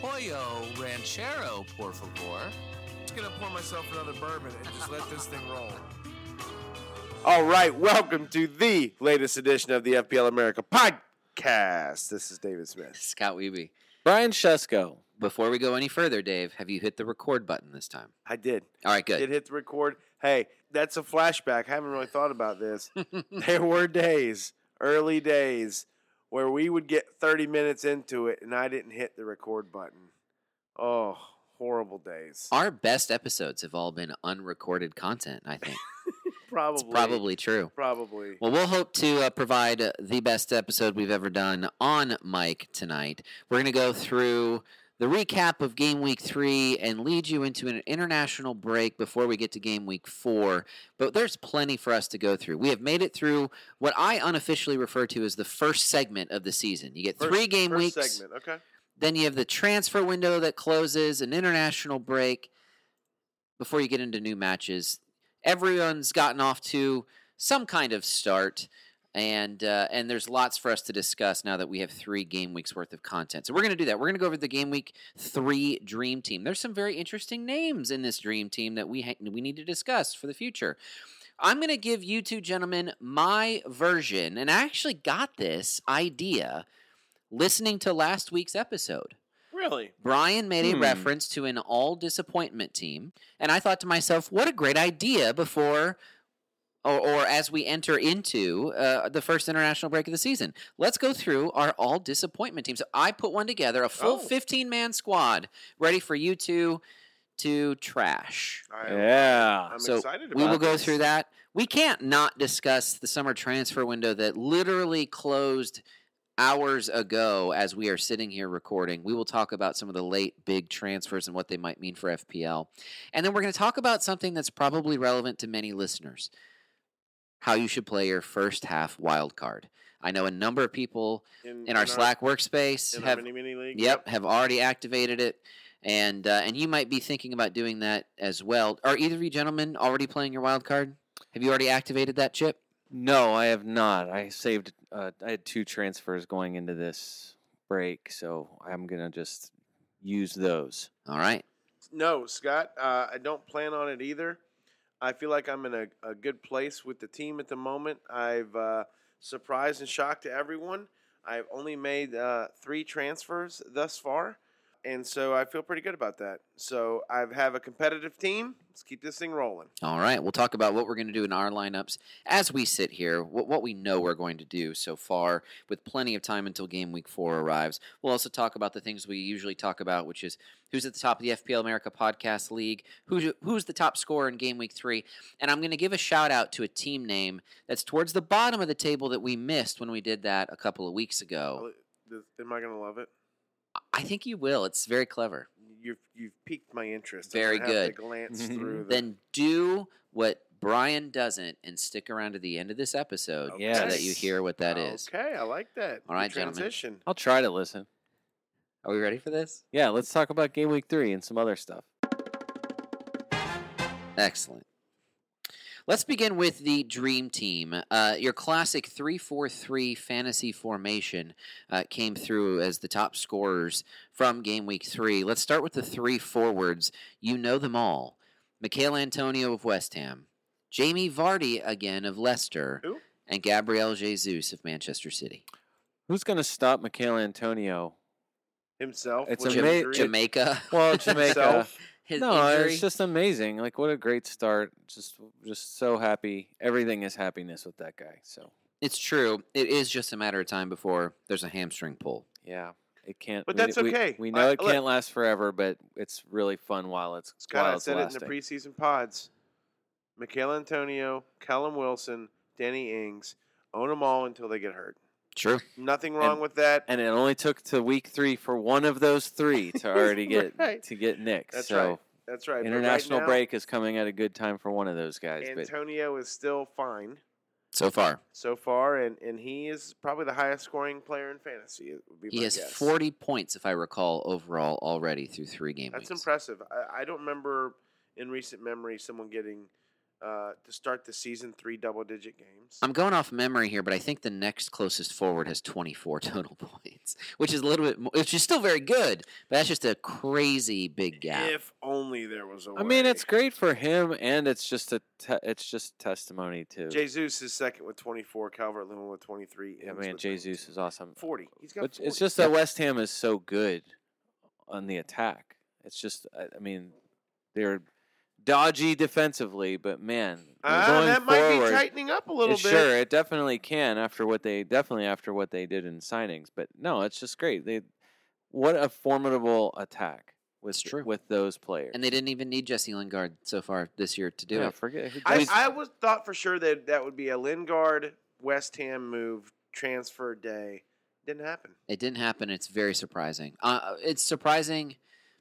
pollo ranchero, por favor. I'm just gonna pour myself another bourbon and just let this thing roll. All right, welcome to the latest edition of the FPL America podcast. This is David Smith. Scott Weeby. Brian Shesko. Before we go any further, Dave, have you hit the record button this time? I did. All right, good. Did hit the record. Hey, that's a flashback. I haven't really thought about this. there were days, early days, where we would get 30 minutes into it and I didn't hit the record button. Oh, horrible days. Our best episodes have all been unrecorded content, I think. Probably. It's probably true. Probably. Well, we'll hope to uh, provide the best episode we've ever done on mic tonight. We're going to go through the recap of game week three and lead you into an international break before we get to game week four. But there's plenty for us to go through. We have made it through what I unofficially refer to as the first segment of the season. You get First- three game first weeks. segment. Okay. Then you have the transfer window that closes, an international break before you get into new matches. Everyone's gotten off to some kind of start, and uh, and there's lots for us to discuss now that we have three game weeks worth of content. So we're going to do that. We're going to go over the game week three dream team. There's some very interesting names in this dream team that we ha- we need to discuss for the future. I'm going to give you two gentlemen my version, and I actually got this idea listening to last week's episode. Really? Brian made a Hmm. reference to an all disappointment team, and I thought to myself, what a great idea before or, or as we enter into uh, the first international break of the season. Let's go through our all disappointment team. So I put one together, a full Oh. 15 man squad, ready for you two to trash. I, Yeah. I'm so excited about we will go through that. We can't not discuss the summer transfer window that literally closed hours ago as we are sitting here recording. We will talk about some of the late big transfers and what they might mean for FPL. And then we're going to talk about something that's probably relevant to many listeners how you should play your first half wild card. I know a number of people in our Slack workspace in have mini mini league. Yep, have already activated it, and uh, and you might be thinking about doing that as well. Are either of you gentlemen already playing your wild card? Have you already activated that chip? No, I have not. I saved. Uh, I had two transfers going into this break, so I'm gonna just use those. All right. No, Scott, uh, I don't plan on it either. I feel like I'm in a, a good place with the team at the moment. I've uh, surprised and shocked everyone. I've only made uh, three transfers thus far, and so I feel pretty good about that. So I have a competitive team. Let's keep this thing rolling. All right. We'll talk about what we're going to do in our lineups as we sit here, what, what we know we're going to do so far, with plenty of time until game week four arrives. We'll also talk about the things we usually talk about, which is who's at the top of the FPL America Podcast League, who's, who's the top scorer in game week three. And I'm going to give a shout out to a team name that's towards the bottom of the table that we missed when we did that a couple of weeks ago. Am I going to love it? I think you will. It's very clever. You've you've piqued my interest. Very gonna have to good. glance mm-hmm. through. Mm-hmm. The, Then do what Brian doesn't and stick around to the end of this episode Okay. so that you hear what that is. Okay, I like that. All Good right, gentlemen. I'll try to listen. Are we ready for this? Yeah, let's talk about game week three and some other stuff. Excellent. Let's begin with the Dream Team. Uh, your classic 3 4 3 fantasy formation uh, came through as the top scorers from game week three. Let's start with the three forwards. You know them all Michail Antonio of West Ham, Jamie Vardy again of Leicester, Who? and Gabriel Jesus of Manchester City. Who's gonna stop Michail Antonio? Himself. It's with a ma- injury. Jamaica. Well, Jamaica. Himself. His no, uh, injury. it's just amazing. Like what a great start. Just just so happy. Everything is happiness with that guy. So it's true. It is just a matter of time before there's a hamstring pull. yeah, it can't. But we- that's okay. We, I- know it can't last forever, but it's really fun while it's Scott, while I said lasting. it in the preseason pods. Michail Antonio, Callum Wilson, Danny Ings, own them all until they get hurt. True. Nothing wrong with that. and it only took to week three for one of those three to already get Right. to get Nick. That's so right. That's right. But right international now, break is coming at a good time for one of those guys. But Antonio is still fine So far, so far, and, and he is probably the highest scoring player in fantasy. Would be he my has guess. 40 points, if I recall, overall already through three games. That's weeks. impressive. I, I don't remember in recent memory someone getting uh, to start the season three double digit games. I'm going off memory here, but I think the next closest forward has 24 total points, which is a little bit, mo- which is still very good, but that's just a crazy big gap. If only there was a I mean, it's great for him, and it's just a te- it's just testimony to. Jesus is second with 24, Calvert Lewin with 23. yeah, man, with Jesus is awesome. 40. He's got 40. it's just that West Ham is so good on the attack. It's just, I I mean, they're dodgy defensively, but man, they're going that might be forward. tightening up a little it- bit. Sure, it definitely can after what they definitely after what they did in signings. But no, it's just great. They what a formidable attack with It's true. with those players. And they didn't even need Jesse Lingard so far this year to do yeah, it. forget I, does- I was thought for sure that that would be a Lingard West Ham move transfer day. Didn't happen. It didn't happen. It's very surprising. Uh, it's surprising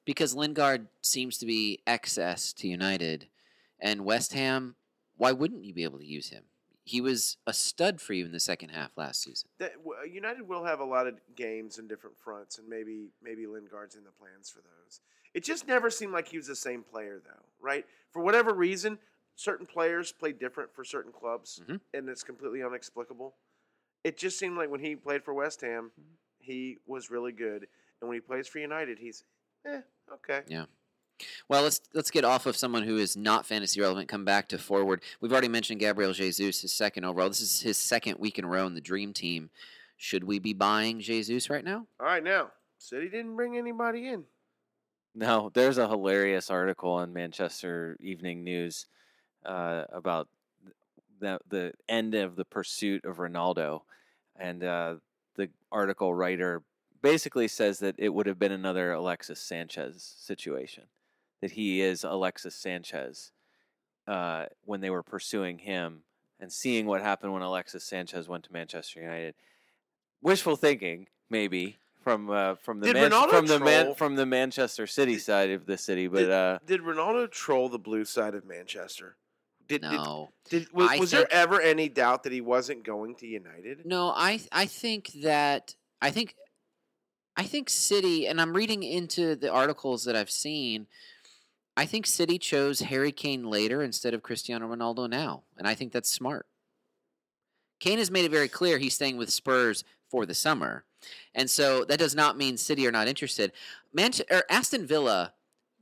because Lingard seems to be excess to United, and West Ham. Why wouldn't you be able to use him? He was a stud for you in the second half last season. That United will have a lot of games in different fronts, and maybe maybe Lingard's in the plans for those. It just never seemed like he was the same player, though, right? For whatever reason, certain players play different for certain clubs, Mhm. and it's completely inexplicable. It just seemed like when he played for West Ham, he was really good, and when he plays for United, he's eh, okay. Yeah. Well, let's let's get off of someone who is not fantasy relevant. Come back to forward. We've already mentioned Gabriel Jesus, his second overall. This is his second week in a row in the Dream Team. Should we be buying Jesus right now? All right, now City didn't bring anybody in. No, there's a hilarious article on Manchester Evening News uh, about the the end of the pursuit of Ronaldo, and uh, the article writer basically says that it would have been another Alexis Sanchez situation, that he is Alexis Sanchez uh, when they were pursuing him and seeing what happened when Alexis Sanchez went to Manchester United. Wishful thinking, maybe. From uh, from the Man- Ronaldo from the man- from the Manchester City Did- side of the city, but did, uh, did Ronaldo troll the blue side of Manchester? Did, did- No. Did, was, was think- there ever any doubt that he wasn't going to United? No, I I think that I think I think City, and I'm reading into the articles that I've seen. I think City chose Harry Kane later instead of Cristiano Ronaldo now, and I think that's smart. Kane has made it very clear he's staying with Spurs for the summer, and so that does not mean City are not interested. Manche- or Aston Villa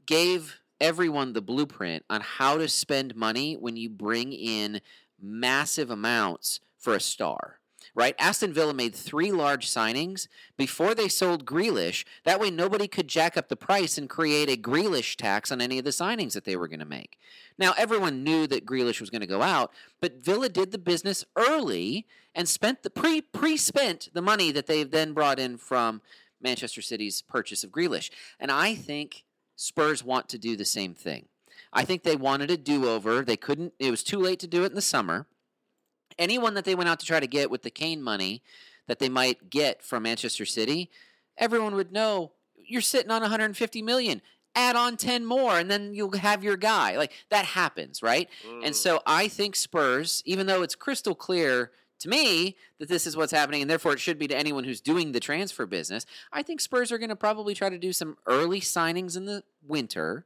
gave everyone the blueprint on how to spend money when you bring in massive amounts for a star. Right? Aston Villa made three large signings before they sold Grealish. That way, nobody could jack up the price and create a Grealish tax on any of the signings that they were going to make. Now, everyone knew that Grealish was going to go out, but Villa did the business early and spent the pre pre spent the money that they've then brought in from Manchester City's purchase of Grealish. And I think Spurs want to do the same thing. I think they wanted a do over. They couldn't, it was too late to do it in the summer. Anyone that they went out to try to get with the Kane money that they might get from Manchester City, everyone would know you're sitting on 150 million. Add on 10 more, and then you'll have your guy. Like that happens, right? And Mm. so I think Spurs, even though it's crystal clear to me that this is what's happening, and therefore it should be to anyone who's doing the transfer business, I think Spurs are going to probably try to do some early signings in the winter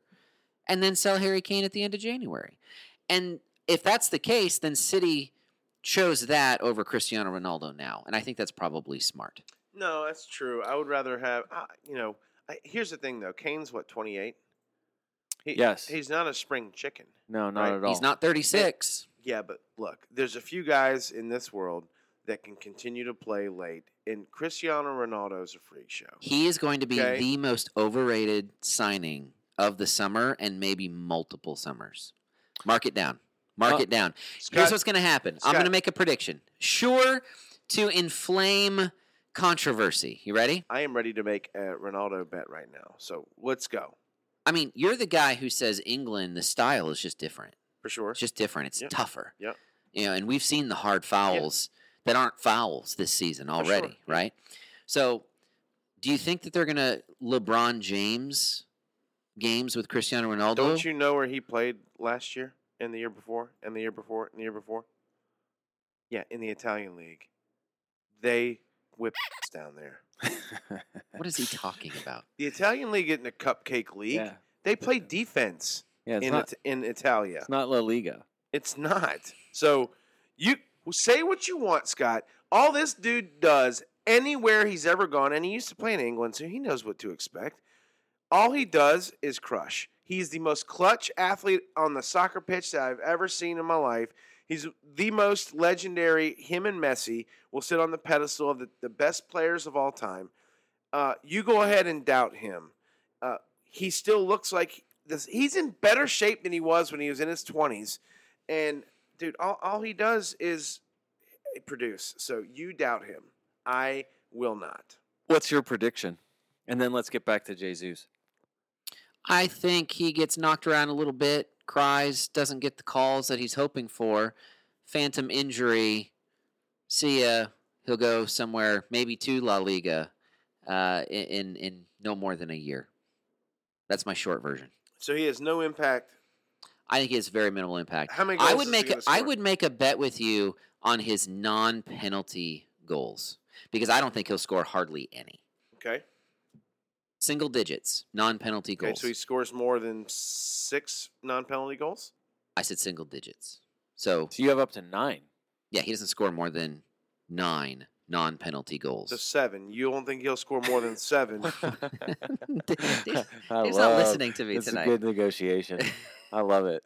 and then sell Harry Kane at the end of January. And if that's the case, then City chose that over Cristiano Ronaldo now. And I think that's probably smart. no, that's true. I would rather have, uh, you know, I, here's the thing though. Kane's what, 28? He, Yes. He's not a spring chicken. no, not Right, at all. He's not 36. Yeah, but look, there's a few guys in this world that can continue to play late, and Cristiano Ronaldo is a freak show. He is going to be Okay. the most overrated signing of the summer and maybe multiple summers. Mark it down. Mark Uh, it down. Scott, Here's what's going to happen. I'm going to make a prediction. Sure to inflame controversy. You ready? I am ready to make a Ronaldo bet right now. So let's go I mean, you're the guy who says England, the style is just different. for sure. It's just different. It's Yep. tougher. Yep. You know, and we've seen the hard fouls that aren't fouls this season already, yeah. right? So, do you think that they're going to LeBron James games with Cristiano Ronaldo? Don't you know where he played last year and the year before and the year before and the year before? Yeah, in the Italian league. They whip down there. What is he talking about? The Italian league isn't a cupcake league. yeah, They play defense yeah. It's in not. It- in Italia. It's not La Liga. It's not. So you say what you want, Scott. All this dude does anywhere he's ever gone, and he used to play in England, so he knows what to expect. All he does is crush. He's the most clutch athlete on the soccer pitch that I've ever seen in my life. He's the most legendary. Him and Messi will sit on the pedestal of the, the best players of all time. Uh, you go ahead and doubt him. Uh, he still looks like this. He's in better shape than he was when he was in his 20s. And dude, all, all he does is produce. So you doubt him. I will not. What's your prediction? And then let's get back to Jesus. I think he gets knocked around a little bit, cries, doesn't get the calls that he's hoping for. Phantom injury. See ya. He'll go somewhere, maybe to La Liga, uh, in, in no more than a year. That's my short version. So he has no impact. I think he has very minimal impact. How many I would make a, I would make a bet with you on his non-penalty goals because I don't think he'll score hardly any. Okay. Single digits, non-penalty Okay. goals. So he scores more than six non-penalty goals. I said single digits. So So you have up to nine. yeah, he doesn't score more than nine non-penalty goals. So seven. You don't think he'll score more than seven? Dave's I not listening to me It's a tonight. good negotiation. I love it.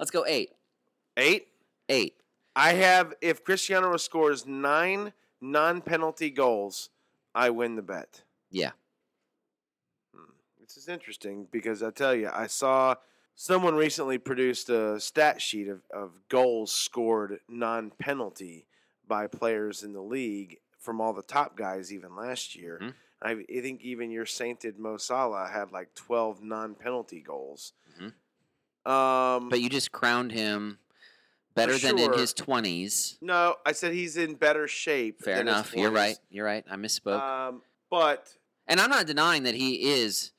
Let's go eight. Eight. Eight. I have. If Cristiano scores nine non-penalty goals, I win the bet. Yeah. Hmm. This is interesting because I tell you, I saw someone recently produced a stat sheet of, of goals scored non penalty by players in the league from all the top guys, even last year. Mhm. I, I think even your sainted Mo Salah had like 12 non penalty goals. Mhm. Um, But you just crowned him better than in his twenties. no, I said he's in better shape. Fair enough. You're right. You're right. I misspoke. Um, but and I'm not denying that he is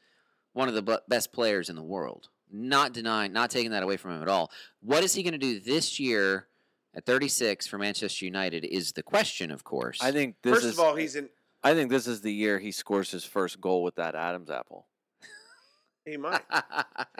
one of the bu- best players in the world. Not denying, not taking that away from him at all. What is he going to do this year at 36 for Manchester United is the question, of course. I think this first is. of all, he's in. I think this is the year he scores his first goal with that Adams apple. He might.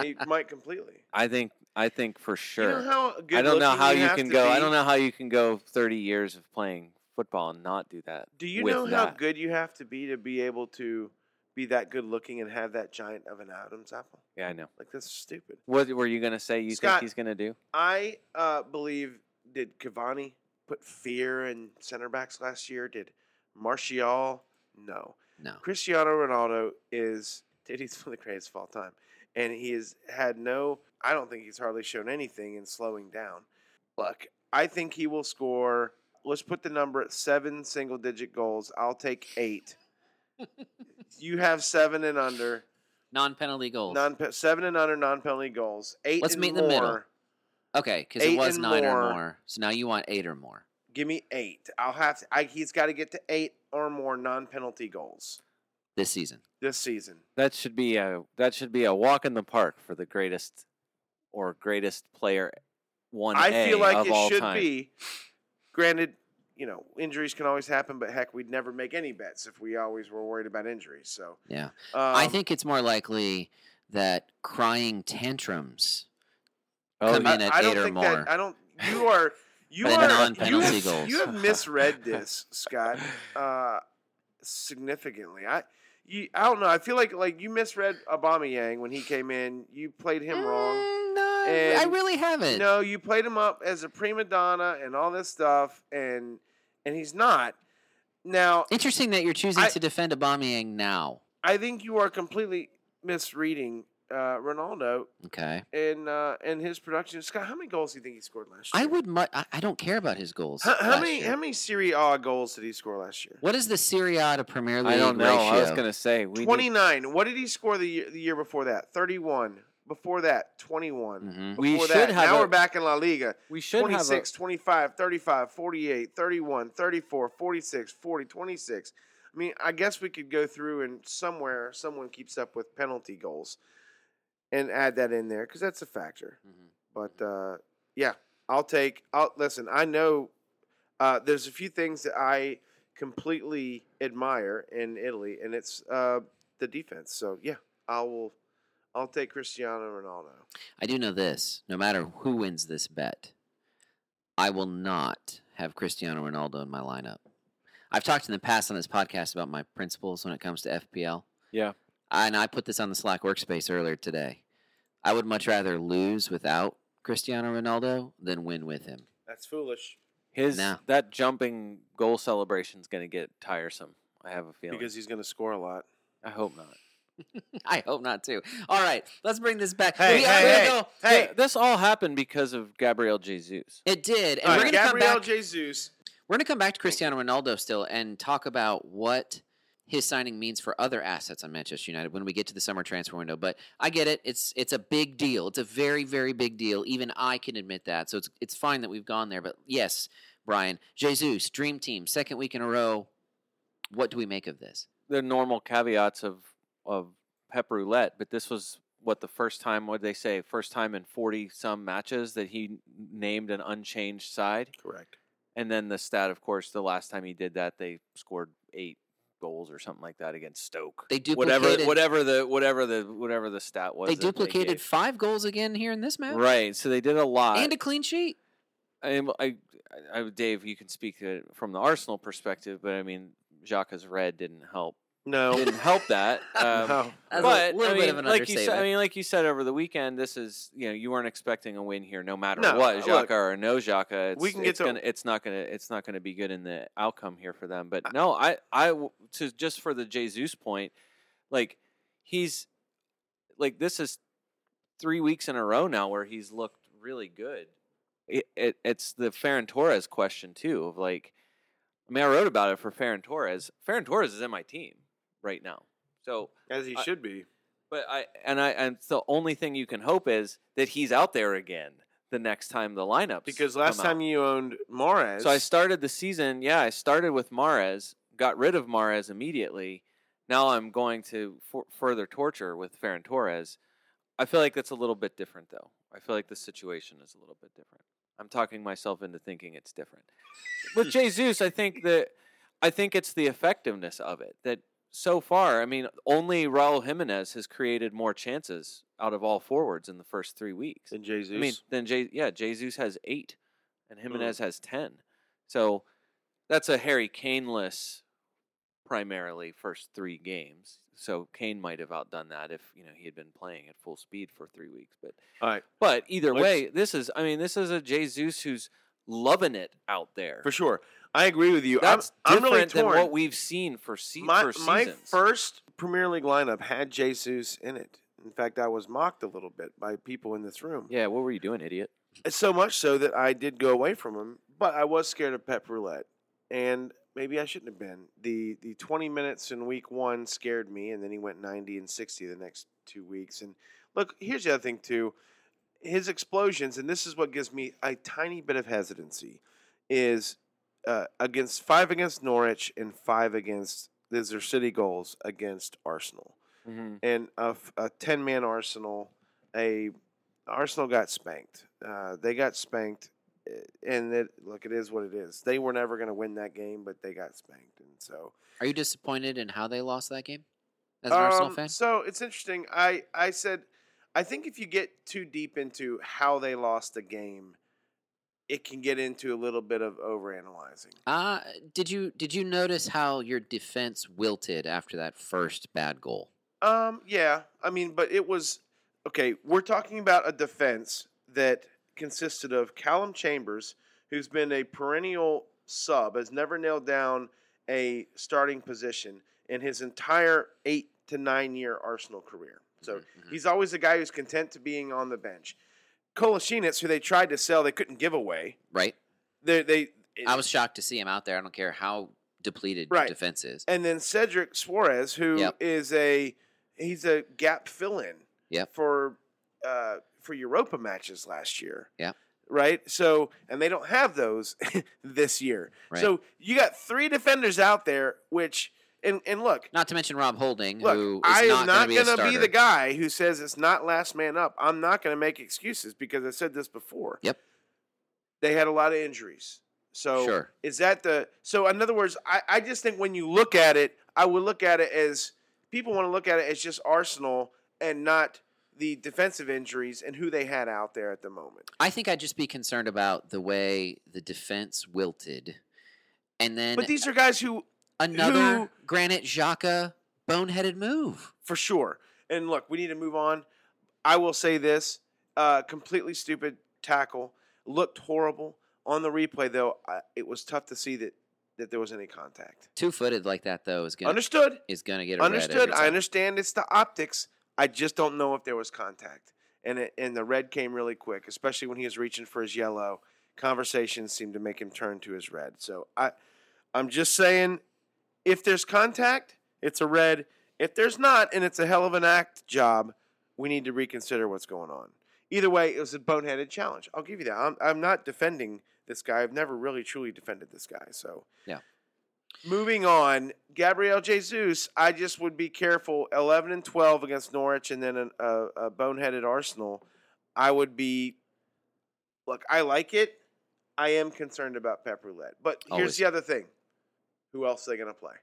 he might completely. I think. I think for sure. You sure. know how good I don't know how you have can to go. I don't know how you can go 30 years of playing football and not do that. Do you know how that. good you have to be to be able to be that good looking and have that giant of an Adam's apple? Yeah, I know. Like that's stupid. What were you gonna say? You Scott- think he's gonna do? I uh, believe did Cavani put fear in center backs last year? Did Martial? No. no. Cristiano Ronaldo is dude, he's one of the greatest of all time. And he has had no I don't think he's hardly shown anything in slowing down. Look, I think he will score let's put the number at seven single digit goals. I'll take eight. you have seven and under. Non-penalty goals. Non seven and under non penalty goals. 8 Let's and meet in the middle. okay, because it was nine more. or more. So now you want eight or more. Give me eight. I'll have to. I, he's got to get to eight or more non penalty goals this season. this season. That should be a that should be a walk in the park for the greatest or greatest player one I feel like of it should time. be. Granted, you know injuries can always happen, but heck, we'd never make any bets if we always were worried about injuries. So Yeah. um, I think it's more likely that crying tantrums Oh, come I, in at I don't eight or more. that. I don't. You are. You are. you, have, goals. you have misread this, Scott, uh, significantly. I. You, I don't know. I feel like like you misread Aubameyang when he came in. You played him wrong. No, I really haven't. No, you played him up as a prima donna and all this stuff, and and he's not. Now, Interesting that you're choosing I- to defend Aubameyang now. I think you are completely misreading uh, Ronaldo Okay. and uh, and his production. Scott, how many goals do you think he scored last year? I would. Mu- I, I don't care about his goals. How, how last many year. how many Serie A goals did he score last year? What is the Serie A to Premier League I don't know. ratio? I was gonna say we need- Twenty nine. What did he score the year, the year before that? Thirty one. Before that, 21. Mhm. We Before should that, have now a- we're back in La Liga. we should have 26, 25, 35, 48, 31, 34, 46, 40, 26. I mean, I guess we could go through and somewhere someone keeps up with penalty goals and add that in there because that's a factor. Mhm. But uh, yeah, I'll take. I'll listen. I know uh, there's a few things that I completely admire in Italy, and it's uh, the defense. So yeah, I will. I'll take Cristiano Ronaldo. I do know this. No matter who wins this bet, I will not have Cristiano Ronaldo in my lineup. I've talked in the past on this podcast about my principles when it comes to FPL. Yeah. And I put this on the Slack workspace earlier today. I would much rather lose without Cristiano Ronaldo than win with him. That's foolish his No. that jumping goal celebration is gonna get tiresome. I have a feeling. because he's going to score a lot. I hope not. I hope not too. All right, let's bring this back. Hey, We hey, hey. Hey, Th- this all happened because of Gabriel Jesus. It did, and All we're right, gonna come back. Jesus. We're going to come back to Cristiano Ronaldo still and talk about what his signing means for other assets on Manchester United when we get to the summer transfer window. But I get it; it's it's a big deal. It's a very very big deal. Even I can admit that. So it's it's fine that we've gone there. But yes, Brian, Jesus, Dream Team, second week in a row. What do we make of this? The normal caveats of of Pep Roulette, but this was what the first time. What they say? First time in forty some matches that he named an unchanged side. Correct. And then the stat, of course, the last time he did that, they scored eight goals or something like that against Stoke. They Whatever, duplicated. whatever the whatever the whatever the stat was. they duplicated gave. five goals again here in this match, Right. So they did a lot. And a clean sheet. I, I, I, Dave, you can speak from the Arsenal perspective, but I mean, Xhaka's red didn't help. No. Didn't help that. Um, no. But a little I bit mean, of an like you said, I mean, like you said over the weekend, this is you know you weren't expecting a win here, no matter No, what, look, or no Xhaka. It's, we can get it's to- gonna, it's not gonna, it's not gonna be good in the outcome here for them. But no, I I to just for the Jesus point, like he's, like this is three weeks in a row now where he's looked really good. It, it it's the Ferran Torres question too of like, I mean, I wrote about it for Ferran Torres. Ferran Torres is in my team right now, so As he I- should be. but I and I and the only thing you can hope is that he's out there again the next time the lineups. Because last time you owned Mahrez. so I started the season. Yeah, I started with Mahrez, got rid of Mahrez immediately. Now I'm going to for, further torture with Ferran Torres. I feel like that's a little bit different, though. I feel like the situation is a little bit different. I'm talking myself into thinking it's different. With Jesus, I think that I think it's the effectiveness of it that so far, I mean, only Raul Jimenez has created more chances out of all forwards in the first three weeks. and Jesus. I mean, then J- yeah, Jesus has eight, and Jimenez has ten. So that's a Harry Kane-less, primarily first three games. So Kane might have outdone that if you know he had been playing at full speed for three weeks. But all right, but either Let's- way, this is I mean this is a Jesus who's loving it out there. for sure. I agree with you. That's I'm, I'm different really than torn. what we've seen for se- my, for my seasons. first Premier League lineup had Jesus in it. In fact, I was mocked a little bit by people in this room. yeah, what were you doing, idiot? So much so that I did go away from him, but I was scared of Pep Roulette, and maybe I shouldn't have been. the The twenty minutes in week one scared me, and then he went ninety and sixty the next two weeks. And look, here's the other thing too: his explosions, and this is what gives me a tiny bit of hesitancy, is uh, against five against Norwich and five against these are city goals against Arsenal Mm-hmm. and a 10 man Arsenal, a Arsenal got spanked. Uh, they got spanked, eh, and it, look, it is what it is. They were never going to win that game, but they got spanked, and so Are you disappointed in how they lost that game? As an Arsenal Um, fan, So it's interesting. I I said, I think if you get too deep into how they lost the game, it can get into a little bit of overanalyzing. uh, did you did you notice how your defense wilted after that first bad goal? Um, yeah, I mean, but it was okay. We're talking about a defense that consisted of Calum Chambers, who's been a perennial sub, has never nailed down a starting position in his entire eight to nine year Arsenal career. So Mhm, mhm. he's always a guy who's content to being on the bench. Kolasinac, who they tried to sell, they couldn't give away. right. They, they I was shocked to see him out there. I don't care how depleted your Right. defense is. and then Cedric Soares, who is Yep. a he's a gap fill in Yep. for uh, for Europa matches last year. Yeah. Right. So and they don't have those this year. Right. So you got three defenders out there, which and and look, Not to mention Rob Holding, Look, who is I am not going to be be the guy who says it's not last man up. I'm not going to make excuses because I said this before. Yep. They had a lot of injuries. So Sure. is that the so in other words, I, I just think when you look at it, I would look at it as people want to look at it as just Arsenal and not the defensive injuries and who they had out there at the moment. I think I'd just be concerned about the way the defense wilted, and then But these are guys who another who- Granit Xhaka boneheaded move. for sure. And look, we need to move on. I will say this: uh, completely stupid tackle, looked horrible on the replay. Though I, it was tough to see that that there was any contact. Two footed like that though is gonna Understood. is gonna get a red every Understood. I time. understand it's the optics. I just don't know if there was contact, and it, and the red came really quick, especially when he was reaching for his yellow. Conversations seemed to make him turn to his red. So I, I'm just saying, if there's contact, it's a red. If there's not, and it's a hell of an act job, we need to reconsider what's going on. Either way, it was a boneheaded challenge. I'll give you that. I'm, I'm not defending this guy. I've never really truly defended this guy. So Yeah. Moving on, Gabriel Jesus. I just would be careful. Eleven and twelve against Norwich, and then a, a, a boneheaded Arsenal. I would be. Look, I like it. I am concerned about Pep Roulette, but here's Always. the other thing: who else are they going to play?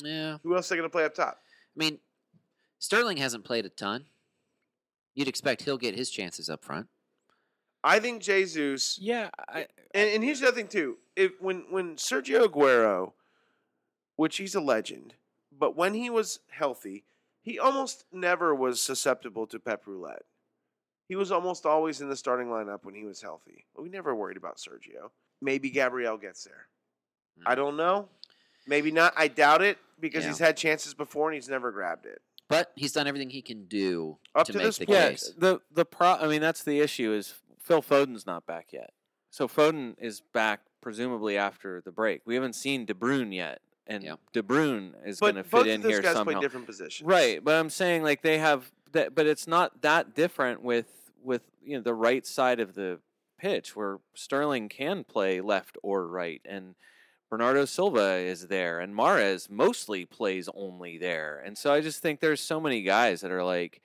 Yeah, Who else are they going to play up top? I mean, Sterling hasn't played a ton. You'd expect he'll get his chances up front. I think Jesus. Yeah, I, And, and here's the other thing too: if when when Sergio Aguero, which he's a legend, but when he was healthy, he almost never was susceptible to Pep Roulette. He was almost always in the starting lineup when he was healthy. We never worried about Sergio. Maybe Gabriel gets there. I Mm. don't know. Maybe not. I doubt it because Yeah. he's had chances before and he's never grabbed it. But he's done everything he can do Up to, to make this the point. yeah. case. The the pro. I mean, that's the issue. Is Phil Foden's not back yet. So Foden is back presumably after the break. We haven't seen De Bruyne yet, and Yeah. De Bruyne is going to both fit of in those here guys somehow. play different positions. Right, but I'm saying like they have that, but it's not that different with with you know the right side of the pitch where Sterling can play left or right, and Bernardo Silva is there, and Mahrez mostly plays only there, and so I just think there's so many guys that are like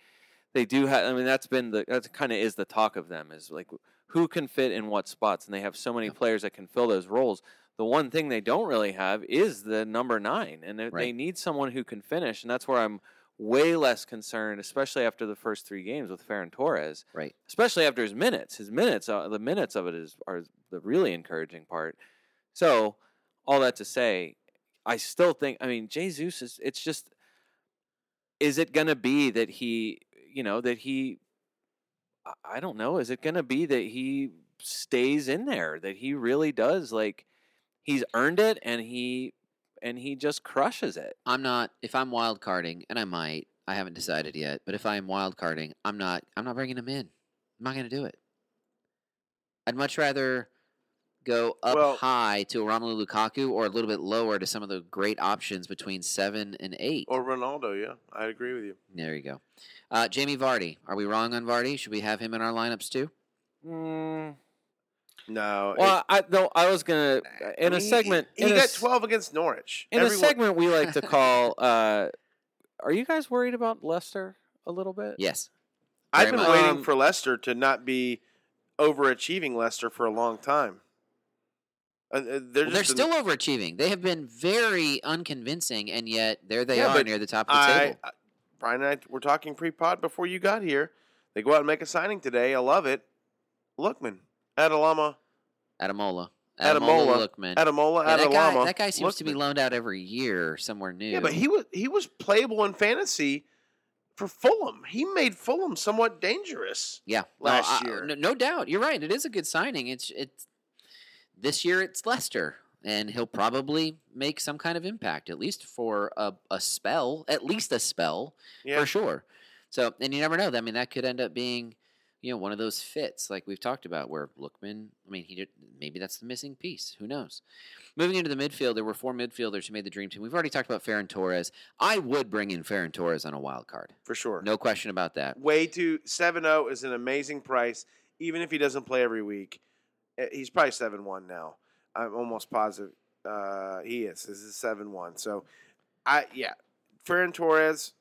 they do have. I mean, that's been the that kind of is the talk of them is like who can fit in what spots, and they have so many players that can fill those roles. The one thing they don't really have is the number nine, and they- they need someone who can finish, and that's where I'm way less concerned, especially after the first three games with Ferran Torres. Right. Especially after his minutes, his minutes, uh, the minutes of it is are the really encouraging part. So, all that to say, I still think. I mean, Jesus is. It's just. Is it to be that he, you know, that he? I- don't know. Is it to be that he stays in there? That he really does like, he's earned it, and he, and he just crushes it. I'm not if I'm wild carding, and I might. I haven't decided yet, but if I am wild carding, I'm not. I'm not bringing him in. I'm not to do it. I'd much rather go up Well- high to Romelu Lukaku or a little bit lower to some of the great options between seven and eight. Or Ronaldo, yeah. I agree with you. there you go. Uh, Jamie Vardy. Are we wrong on Vardy? Should we have him in our lineups too? Mm, No. it- well, I though I was gonna in a mean, he- segment. He, in got s- 12 against Norwich. in Everyone- a segment we like to call. Uh, are you guys worried about Leicester a little bit? Yes. I've been much. waiting Um, for Leicester to not be overachieving Leicester for a long time. Uh, uh, they're Well, they're still overachieving. They have been very unconvincing, and yet there they Yeah, are near the top of the I, table. I, Brian and I were talking pre-pod before you got here. They go out and make a signing today. I love it. Lookman, Adalama, Ademola. Ademola, Lookman. Ademola, Yeah, that, guy, that guy seems to be loaned out every year somewhere new. Yeah, but he was he was playable in fantasy for Fulham. He made Fulham somewhat dangerous. yeah, no, last I- year. no, no doubt. You're right. It is a good signing. It's it's this year. It's Leicester, and he'll probably make some kind of impact, at least for a, a spell, at least a spell Yeah, for sure. So, and you never know. I mean, that could end up being, you know, one of those fits like we've talked about where Lookman, I mean, he did, maybe that's the missing piece. Who knows? Moving into the midfield, there were four midfielders who made the dream team. We've already talked about Ferran Torres. I would bring in Ferran Torres on a wild card. for sure. No question about that. Way too 7-0 is an amazing price, even if he doesn't play every week. Eh, He's probably 7-1 now. I'm almost positive uh, he is. This is 7-1. So, I yeah, Ferran Torres.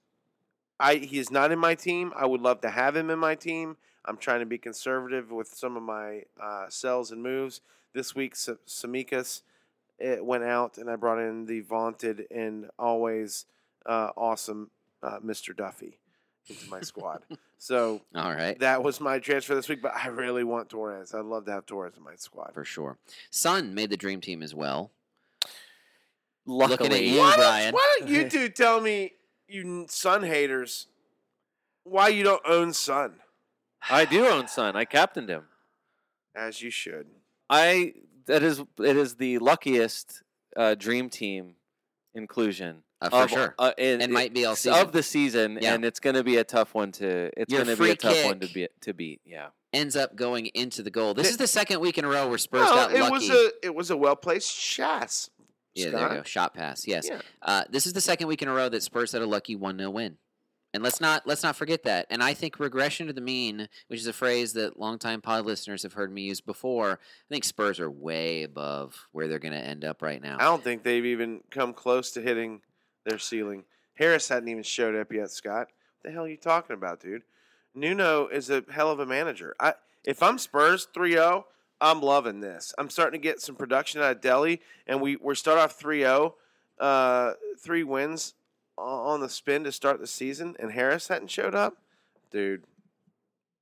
I he is not in my team. I would love to have him in my team. I'm trying to be conservative with some of my uh, sells and moves. This week, Sa- Samikas it went out, and I brought in the vaunted and always uh, awesome uh, Mr. Duffy into my squad. so All right. that was my transfer this week, but I really want Torres. I'd love to have Torres in my squad. For sure. Son made the dream team as well. Luckily, Looking at you, why, Brian. Don't, why don't you two tell me, you Son haters, why you don't own Son? I do own Son. I captained him. As you should. I that is it is the luckiest uh, dream team inclusion Uh, for of- sure. uh, in- It might be all season. of the season, Yeah. and it's going to be a tough one to. It's going to be a tough one to beat. To beat, yeah. Ends up going into the goal. This Th- is the second week in a row where Spurs Well, got it lucky. was a it was a well placed chas. yeah, there you go. Shot pass. Yes. Yeah. Uh, this is the second week in a row that Spurs had a lucky one 0 win. And let's not let's not forget that. And I think regression to the mean, which is a phrase that longtime pod listeners have heard me use before, I think Spurs are way above where they're going to end up right now. I don't think they've even come close to hitting their ceiling. Harris hadn't even showed up yet, Scott. What the hell are you talking about, dude? Nuno is a hell of a manager. I if I'm Spurs 3-0, I'm loving this. I'm starting to get some production out of Dele, and we we start off 3-0, uh, three wins on the spin to start the season, and Harris hadn't showed up, dude.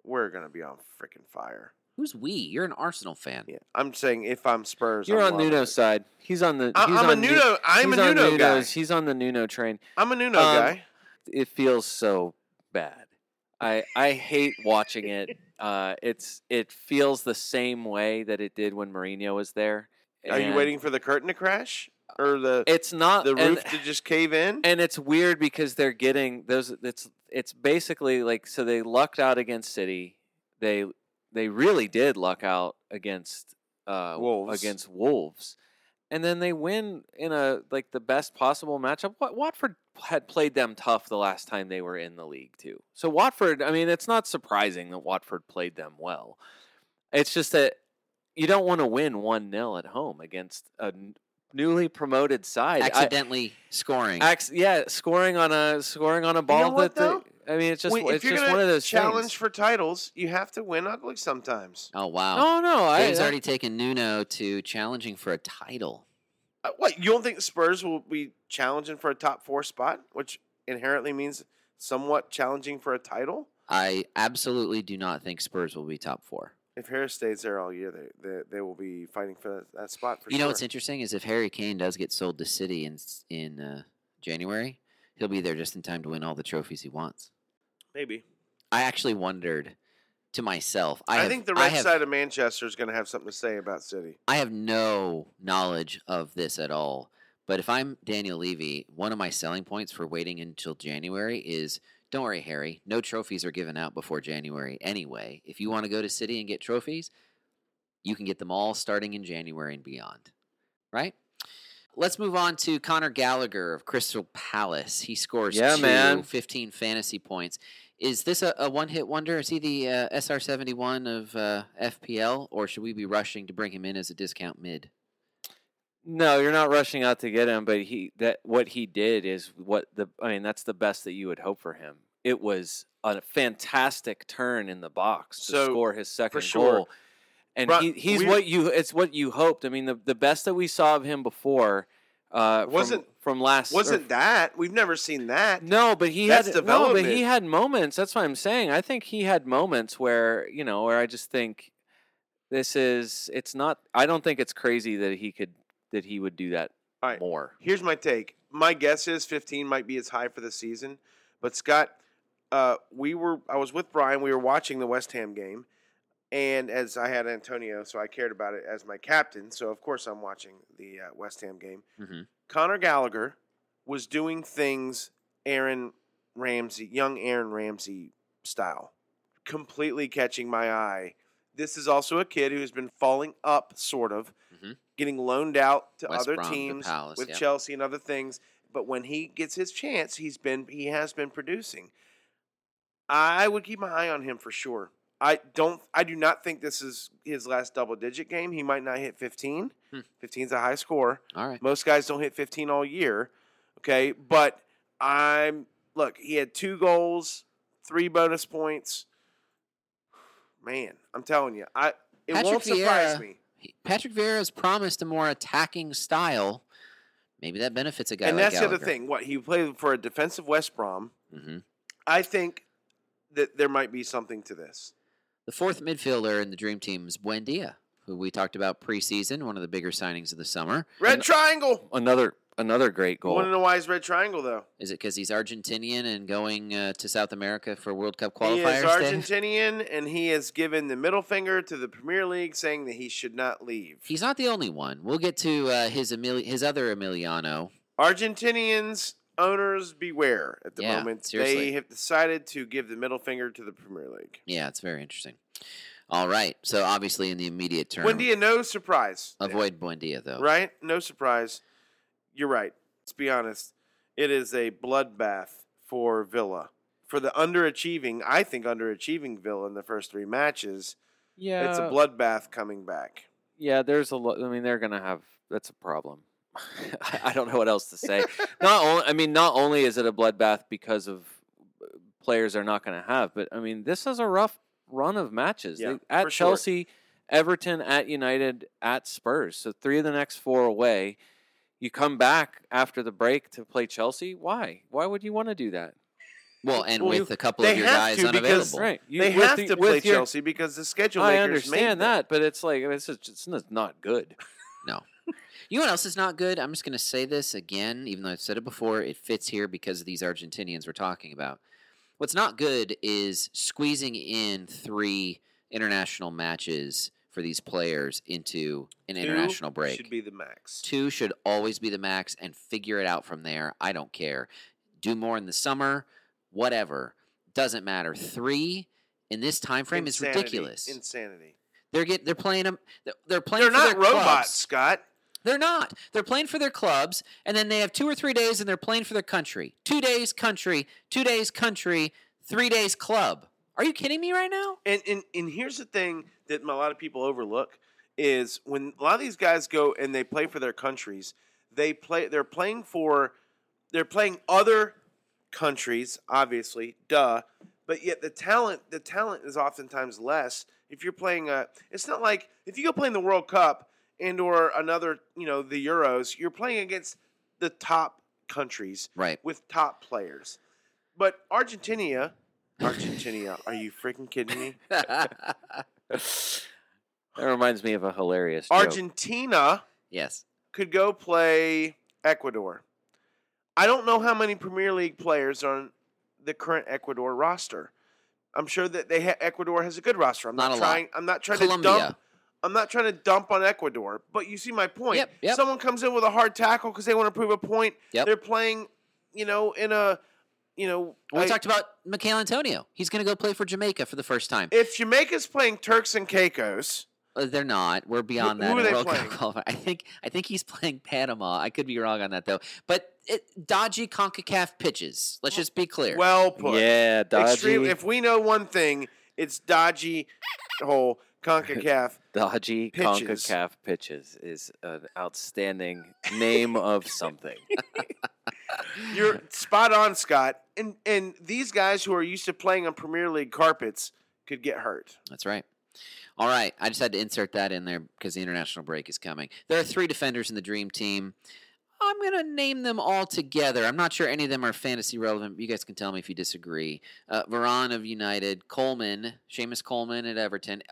We're gonna be on freaking fire. Who's we? You're an Arsenal fan. Yeah, I'm saying if I'm Spurs, You're I'm on loving Nuno's it. side. He's on the. I- he's I'm a on Nu- Nuno. I'm a he's on Nuno guy. Nuno's- He's on the Nuno train. I'm a Nuno Um, guy. It feels so bad. I I hate watching it. Uh, it's it feels the same way that it did when Mourinho was there. Are you and waiting for the curtain to crash or the It's not the and- roof to just cave in? and it's weird because they're getting those it's it's basically like so they lucked out against city they they really did luck out against uh Wolves. against wolves and then they win in a like the best possible matchup Wat- watford had played them tough the last time they were in the league too so watford i mean it's not surprising that watford played them well it's just that you don't want to win 1-0 at home against a newly promoted side I- Accidentally scoring. Acc- yeah, scoring on a scoring on a ball what, that though? the, I mean, it's just Wait, it's if you're just gonna one of those challenge things. for titles, you have to win ugly sometimes. oh wow. Oh no, I, Dave's I- already taken Nuno to challenging for a title. Uh, what you don't think the Spurs will be challenging for a top four spot, which inherently means somewhat challenging for a title? I absolutely do not think Spurs will be top four. If Harris stays there all year, they they, they will be fighting for that, that spot for you sure. know what's interesting is if Harry Kane does get sold to City in in uh, January, he'll be there just in time to win all the trophies he wants. Maybe. I actually wondered to myself. I, I, have, think the I red have, side of Manchester is going to have something to say about City. I have no knowledge of this at all. But if I'm Daniel Levy, one of my selling points for waiting until January is don't worry, Harry. No trophies are given out before January anyway. If you want to go to City and get trophies, you can get them all starting in January and beyond. Right? Let's move on to Conor Gallagher of Crystal Palace. He scores Yeah, two, man. 15 fantasy points. Is this a, a one hit wonder? Is he the uh, SR71 of uh, FPL, or should we be rushing to bring him in as a discount mid? no, you're not rushing out to get him, but he that what he did is what the I mean that's the best that you would hope for him. It was a fantastic turn in the box to So, score his second sure. goal. And he, he's what you it's what you hoped. I mean the the best that we saw of him before uh Wasn't- from, last Wasn't that? We've never seen that. No, but he That's had no, but he had moments. That's what I'm saying. I think he had moments where you know where I just think this is. It's not. I don't think it's crazy that he could that he would do that right. more. Here's my take. My guess is 15 might be as high for the season, but Scott, uh, we were I was with Brian. We were watching the West Ham game, and as I had Antonio, so I cared about it as my captain. So of course I'm watching the uh, West Ham game. Mhm. Conor Gallagher was doing things Aaron Ramsey, young Aaron Ramsey style, completely catching my eye. This is also a kid who has been falling up, sort of, Mhm. getting loaned out to West other Brom teams Palace, with yep. Chelsea and other things. But when he gets his chance, he's been he has been producing. I would keep my eye on him for sure. I don't. I do not think this is his last double digit game. He might not hit 15. Hmm. 15 is a high score. All right. Most guys don't hit 15 all year. Okay, but I'm look. He had two goals, three bonus points. Man, I'm telling you, I it Patrick won't surprise Vieira- me. He- Patrick Vieira has promised a more attacking style. Maybe that benefits a guy And like that's the other thing. What he played for a defensive West Brom. hmm I think that there might be something to this. The fourth midfielder in the dream team is Buendia, who we talked about preseason, one of the bigger signings of the summer. Red And- triangle. Another another great goal. want to know why he's red triangle though? Is it because he's Argentinian and going uh, to South America for World Cup qualifiers? He is? Argentinian, and he has given the middle finger to the Premier League, saying that he should not leave. He's not the only one. We'll get to uh, his Emili- his other Emiliano. Argentinians owners beware at the Yeah, moment. seriously. They have decided to give the middle finger to the Premier League. Yeah, it's very interesting. All right. So obviously in the immediate term, Buendia, no surprise. there, avoid Buendia though. Right? No surprise. You're right. Let's be honest. It is a bloodbath for Villa. For the underachieving, I think underachieving Villa in the first three matches, yeah, it's a bloodbath coming back. Yeah, there's a lot. I mean, they're gonna have. That's a problem. I I don't know what else to say. not only, I mean, not only is it a bloodbath because of uh, players they're not going to have, but I mean, this is a rough run of matches. Yeah, They- at for sure. Chelsea, Everton, at United, at Spurs. So three of the next four away. You come back after the break to play Chelsea. Why? Why would you want to do that? Well, and Well, with a couple of your have guys to because- unavailable. Right. You, they with have the- to play your- Chelsea because the schedule I makers understand made them. that, but it's like it's just it's not- not good. No. You know what else is not good? I'm just going to say this again, even though I've said it before. It fits here because of these Argentinians we're talking about. What's not good is squeezing in three international matches for these players into an Two international break. should be the max. Two should always be the max and figure it out from there. I don't care. Do more in the summer, whatever. Doesn't matter. Three in this time frame is ridiculous. Insanity. they're get they're playing them. They're playing. They're not robots, clubs. Scott. They're not. They're playing for their clubs, and then they have two or three days, and they're playing for their country. Two days country, two days country, three days club. Are you kidding me right now? And, and and here's the thing that a lot of people overlook is when a lot of these guys go and they play for their countries, they play they're playing for they're playing other countries, obviously, duh. But yet the talent the talent is oftentimes less. If you're playing a it's not like if you go play in the World Cup and or another, you know, the Euros, you're playing against the top countries Right. with top players. But Argentina Argentina, are you freaking kidding me? That reminds me of a hilarious joke. Argentina yes. could go play Ecuador. I don't know how many Premier League players are on the current Ecuador roster. I'm sure that they ha- Ecuador has a good roster. I'm Not not, a lot. trying. I'm not trying to dump. I'm not trying to dump on Ecuador, but you see my point. Yep, yep. Someone comes in with a hard tackle because they want to prove a point. Yep. They're playing, you know, in a, you know, we I- talked about Michail Antonio. He's going to go play for Jamaica for the first time. if Jamaica's playing Turks and Caicos, Uh, they're not. We're beyond who that. are they World playing? I think. I think he's playing Panama. I could be wrong on that though. But it, dodgy Concacaf pitches. Let's just be clear. well put. Yeah, dodgy, Extreme. If we know one thing, it's dodgy whole Concacaf. dodgy pitches. Concacaf pitches is an outstanding name of something. You're spot on, Scott. And and these guys who are used to playing on Premier League carpets could get hurt. That's right. All right. I just had to insert that in there because the international break is coming. There are three defenders in the dream team. I'm going to name them all together. I'm not sure any of them are fantasy relevant. You guys can tell me if you disagree. Uh, Varane of United, Coleman, Seamus Coleman at Everton.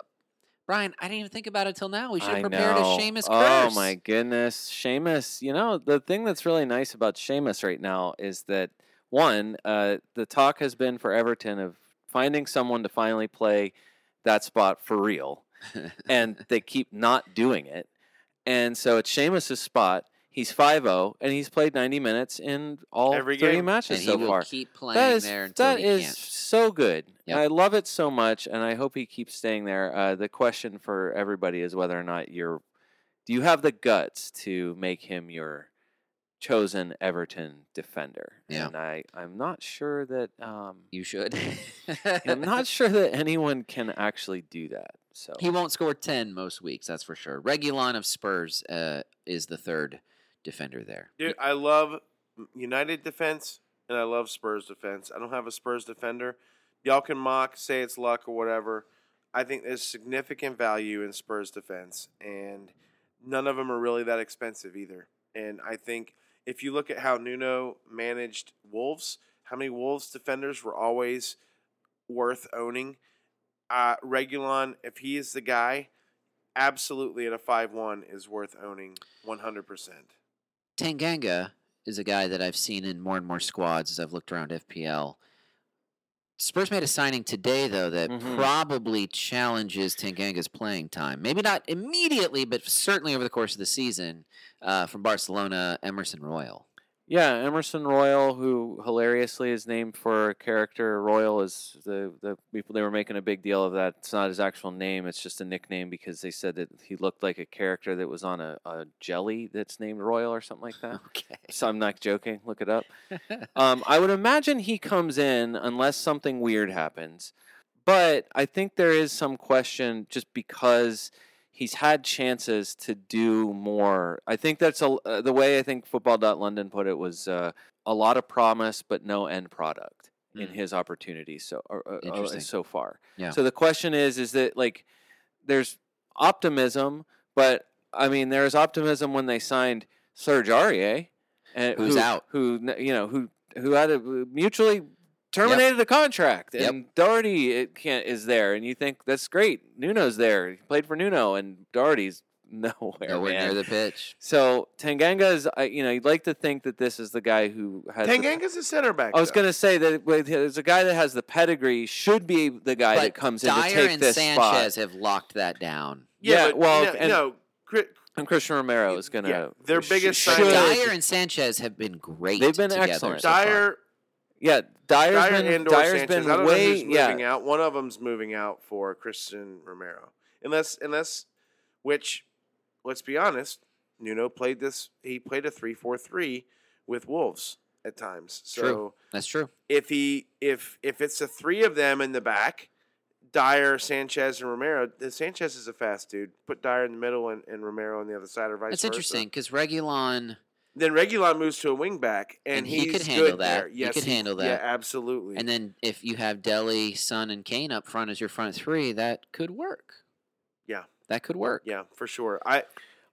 Brian, I didn't even think about it till now. We should have prepared a. Seamus Oh my goodness, Seamus! You know the thing that's really nice about Seamus right now is that one, uh, the talk has been for Everton of finding someone to finally play that spot for real, and they keep not doing it. And so it's Seamus's spot. He's 5-0 and he's played 90 minutes in all Every three game. matches and he so will far. keep playing That is there until that he is can't. so good. Yep. I love it so much, and I hope he keeps staying there. Uh, the question for everybody is whether or not you're do you have the guts to make him your chosen Everton defender? Yeah. and I I'm not sure that um, You should. I'm not sure that anyone can actually do that. So He won't score 10 most weeks, that's for sure. Reguilon of Spurs uh, is the third defender there. Dude, I love United defense and I love Spurs defense. I don't have a Spurs defender. Y'all can mock, say it's luck or whatever. I think there's significant value in Spurs defense, and none of them are really that expensive either. And I think if you look at how Nuno managed Wolves, how many Wolves defenders were always worth owning. Uh, Reguilon, if he is the guy, absolutely at a 5 1 is worth owning 100%. Tanganga is a guy that I've seen in more and more squads as I've looked around FPL. Spurs made a signing today, though, that Mhm. probably challenges Tanganga's playing time. Maybe not immediately, but certainly over the course of the season uh, from Barcelona, Emerson Royal. Yeah, Emerson Royal, who hilariously is named for a character. Royal is the the people they were making a big deal of that. It's not his actual name; it's just a nickname because they said that he looked like a character that was on a, a jelly that's named Royal or something like that. Okay. So I'm not joking. Look it up. Um, I would imagine he comes in unless something weird happens, but I think there is some question just because he's had chances to do more. I think that's a, uh, the way I think Football.London put it was uh, a lot of promise but no end product in Mm. his opportunities so uh, uh, so far. Yeah. So the question is, is that like there's optimism, but I mean there's optimism when they signed Serge Aurier, and Who's who, out. who you know who who had a mutually terminated the contract, Yep. and Doherty it can't is there, and you think that's great. Nuno's there, he played for Nuno, and Doherty's nowhere, Nowhere man. near the pitch. So Tanganga is, I- you know, you'd like to think that this is the guy who has. the- a center back. I was going to say that with- there's a guy that has the pedigree, should be the guy but that comes in to take and this Sanchez spot. have locked that down. Yeah, Yeah, well, no, and- no, Cri- And Cristian Romero is going to. Yeah, their biggest But signing- Dier and Sanchez have been great. They've been together excellent. so far. Dier, Yeah, Dier's Dier been, and or Dier's Sanchez. been I don't know way. who's moving yeah, out. One of them's moving out for Cristian Romero. Unless, unless, which, let's be honest, Nuno played this. He played a three-four-three with Wolves at times. So True. That's true. if he if if it's the three of them in the back, Dier, Sanchez, and Romero. Sanchez is a fast dude. Put Dier in the middle and, and Romero on the other side, or vice That's versa. interesting because Reguilon. Then Reguilon moves to a wing back, and, And he could handle good that. there. He Yes, could handle that. Yeah, absolutely. And then if you have Dele, Son, and Kane up front as your front three, that could work. Yeah. That could work. yeah, for sure. I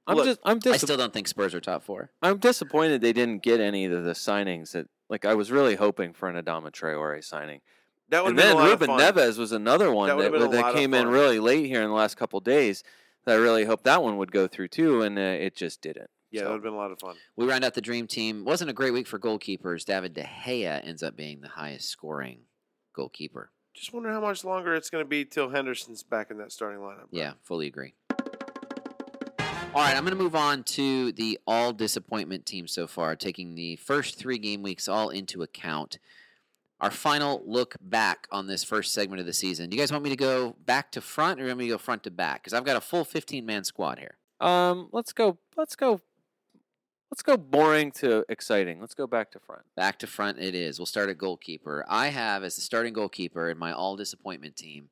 I'm Look, just. I'm I still don't think Spurs are top four. I'm disappointed they didn't get any of the signings that. Like I was really hoping for an Adama Traore signing. that would And then a lot Ruben of fun. Neves was another one That that, would've been a that came in really late here in the last couple days. That I really hoped that one would go through too, and uh, it just didn't. Yeah, that would have been a lot of fun. We round out the dream team. Wasn't a great week for goalkeepers. David De Gea ends up being the highest scoring goalkeeper. Just wonder how much longer it's going to be till Henderson's back in that starting lineup. bro. Yeah, fully agree. All right, I'm going to move on to the all disappointment team so far, taking the first three game weeks all into account. Our final look back on this first segment of the season. Do you guys want me to go back to front or do you want me to go front to back? Because I've got a full 15 man squad here. Um, let's go. Let's go. Let's go boring to exciting. Let's go back to front. Back to front it is. We'll start at goalkeeper. I have as the starting goalkeeper in my all disappointment team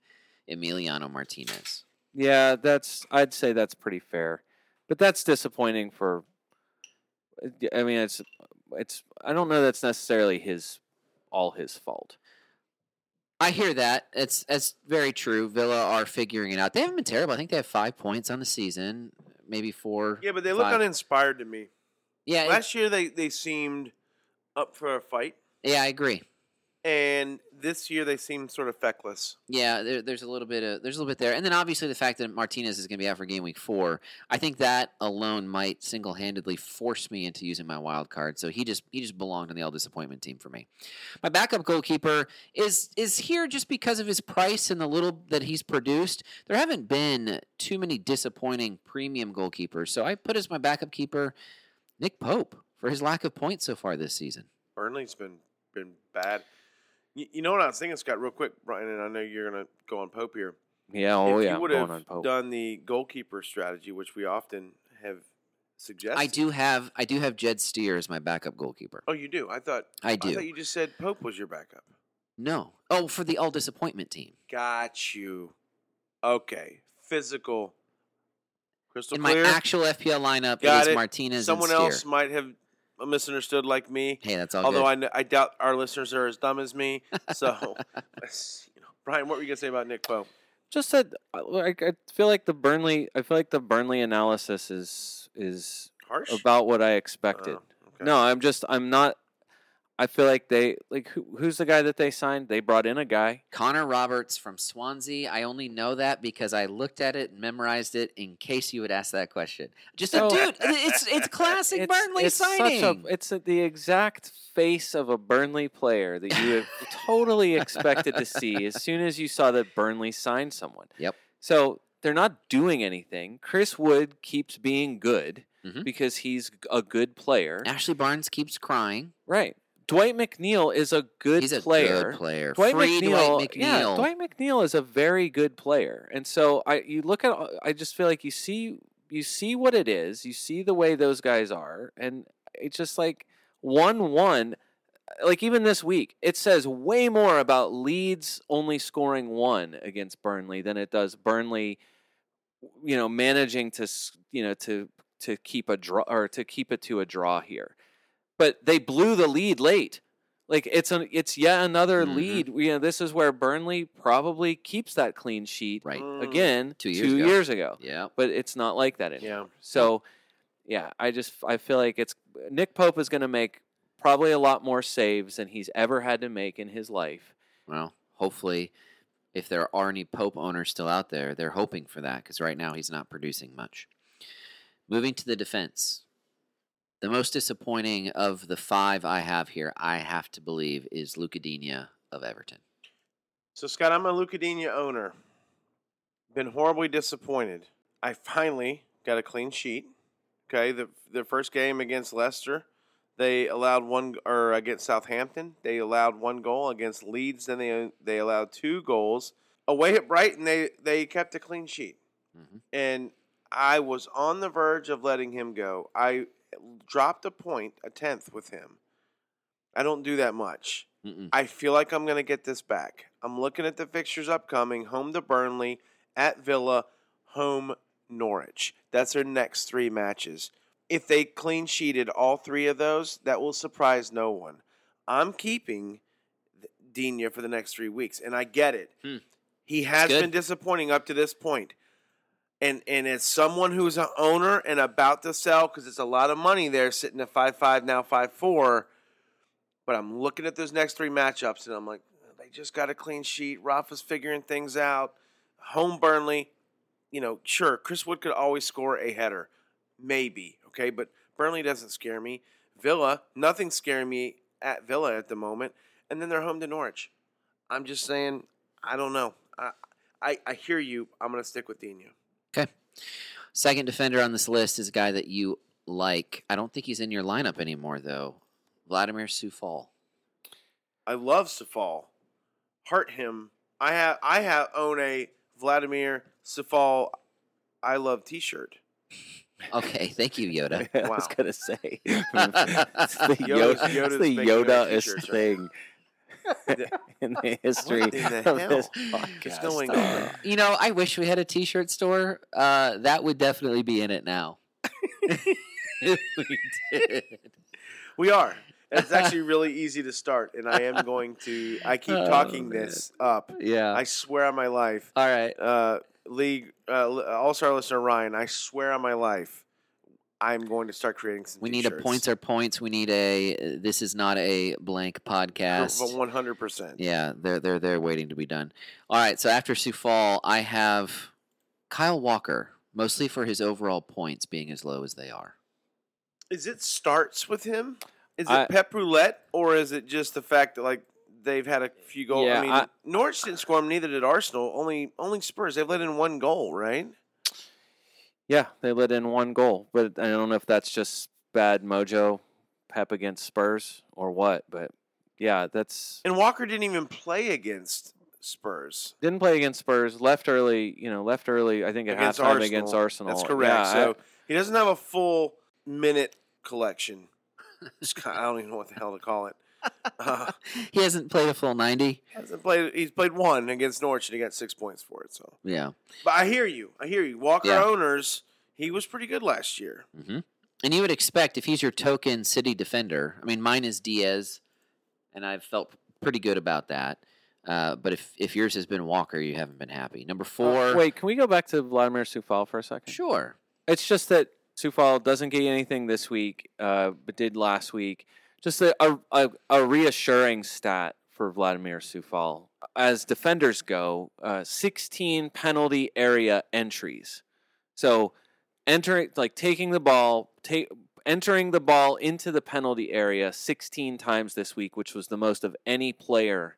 Emiliano Martinez. Yeah, that's. I'd say that's pretty fair, but that's disappointing for. I mean, it's. It's. I don't know. That's necessarily his, all his fault. I hear that. It's that's very true. Villa are figuring it out. They haven't been terrible. I think they have five points on the season, maybe four. Yeah, but they look Five. uninspired to me. Yeah, Last year they, they seemed up for a fight, yeah, I agree. and this year they seem sort of feckless. Yeah, there, there's a little bit of there's a little bit there, and then obviously the fact that Martinez is going to be out for game week four. I think that alone might single handedly force me into using my wild card. So he just he just belonged on the all disappointment team for me. My backup goalkeeper is is here just because of his price and the little that he's produced. There haven't been too many disappointing premium goalkeepers, so I put as my backup keeper Nick Pope for his lack of points so far this season. Burnley's been been bad. You, you know what I was thinking, Scott, real quick, Brian, and I know you're gonna go on Pope here. Yeah, oh if yeah, you would going have on Pope. done the goalkeeper strategy, which we often have suggested. I do have I do have Jed Steer as my backup goalkeeper. Oh, you do. I thought. I I do. thought you just said Pope was your backup. No. Oh, for the all disappointment team. Got you. Okay. Physical. Crystal In my actual FPL lineup, Got it is it. Martinez Someone and Steer. else might have misunderstood like me. Hey, that's all Although good. I, kn- I doubt our listeners are as dumb as me. So, you know, Brian, what were you gonna say about Nick Pope? just said I, uh, like, I feel like the Burnley I feel like the Burnley analysis is is Harsh. about what I expected. Oh, okay. No, I'm just I'm not I feel like they like who, who's the guy that they signed? They brought in a guy. Connor Roberts from Swansea. I only know that because I looked at it and memorized it in case you would ask that question. Just So- a dude. It's it's classic It's, Burnley it's signing. Such a, it's a, the exact face of a Burnley player that you have totally expected to see as soon as you saw that Burnley signed someone. Yep. So they're not doing anything. Chris Wood keeps being good Mhm. because he's a good player. Ashley Barnes keeps crying. Right. Dwight McNeil is a good He's a player. good player. Dwight Free McNeil, Dwight yeah, Dwight McNeil is a very good player, and so I you look at I just feel like you see you see what it is, you see the way those guys are, and it's just like one one. Like even this week, it says way more about Leeds only scoring one against Burnley than it does Burnley, you know, managing to you know to to keep a draw or to keep it to a draw here. But they blew the lead late. Like it's an it's yet another Mhm. lead. You know, this is where Burnley probably keeps that clean sheet Right. Mm, again Two years ago. ago. Yeah. But it's not like that anymore. Yeah. So, yeah, I just I feel like it's Nick Pope is going to make probably a lot more saves than he's ever had to make in his life. Well, hopefully, if there are any Pope owners still out there, they're hoping for that because right now he's not producing much. Moving to the defense. The most disappointing of the five I have here, I have to believe, is Lucas Digne of Everton. So, Scott, I'm a Lucas Digne owner. Been horribly disappointed. I finally got a clean sheet. Okay, the the first game against Leicester, they allowed one, or against Southampton, they allowed one goal. Against Leeds, then they they allowed two goals. Away at Brighton, they they kept a clean sheet, Mhm. and I was on the verge of letting him go. I dropped a point, a tenth with him. I don't do that much. Mm-mm. I feel like I'm going to get this back. I'm looking at the fixtures upcoming home to Burnley, at Villa, home Norwich. That's their next three matches. If they clean sheeted all three of those, that will surprise no one. I'm keeping Digne for the next three weeks, and I get it. Hmm. He has been disappointing up to this point. And, and as someone who's an owner and about to sell, because it's a lot of money there, sitting at five five now five four, but I'm looking at those next three matchups, and I'm like, they just got a clean sheet. Rafa's figuring things out. Home Burnley, you know, sure, Chris Wood could always score a header, maybe, okay, but Burnley doesn't scare me. Villa, nothing's scaring me at Villa at the moment, and then they're home to Norwich. I'm just saying, I don't know. I I, I hear you. I'm gonna stick with Digne. Okay. Second defender on this list is a guy that you like. I don't think he's in your lineup anymore, though. Vladimir Coufal. I love Coufal. Heart him. I have I have own a Vladimir Coufal I love T-shirt. Okay, thank you, Yoda. I was gonna say it's the Yoda's- Yoda, Yoda's the Yoda t-shirts right thing in the history in the of hell is podcast. going Uh, on? You know, I wish we had a T-shirt store. Uh, that would definitely be in it now. if we did. We are. It's actually really easy to start, and I am going to. I keep Oh, talking man. this up. Yeah. I swear on my life, All right. uh, league uh, All Star listener Ryan. I swear on my life, I'm going to start creating some. We need a points are points. We need a. uh, This is not a blank podcast. One hundred percent. Yeah, they're they're they're waiting to be done. All right, so after Coufal, I have Kyle Walker, mostly for his overall points being as low as they are. Is it starts with him? Is it I- Pep Roulette, or is it just the fact that like they've had a few goals? Yeah, I mean, I- Norwich didn't score them, neither did Arsenal. Only only Spurs. They've let in one goal, right? Yeah, they let in one goal, but I don't know if that's just bad mojo, Pep against Spurs or what, but yeah, that's And Walker didn't even play against Spurs. didn't play against Spurs. Left early, you know, left early. I think at Against halftime against Arsenal. That's correct. Yeah, I- so he doesn't have a full minute collection. I don't even know what the hell to call it. Uh, He hasn't played a full 90. hasn't played. He's played one against Norwich and he got six points for it. So, Yeah. but I hear you. I hear you. Walker Yeah. owners. He was pretty good last year. hmm And you would expect if he's your token city defender. I mean, mine is Dias, and I've felt pretty good about that. Uh, but if, if yours has been Walker, you haven't been happy. Number four. Uh, wait, can we go back to Vladimir Coufal for a second? Sure. It's just that Coufal doesn't get anything this week, uh, but did last week. Just a, a, a, reassuring stat for Vladimir Coufal. As defenders go, uh, 16 penalty area entries. So entering, like taking the ball, take, entering the ball into the penalty area 16 times this week, which was the most of any player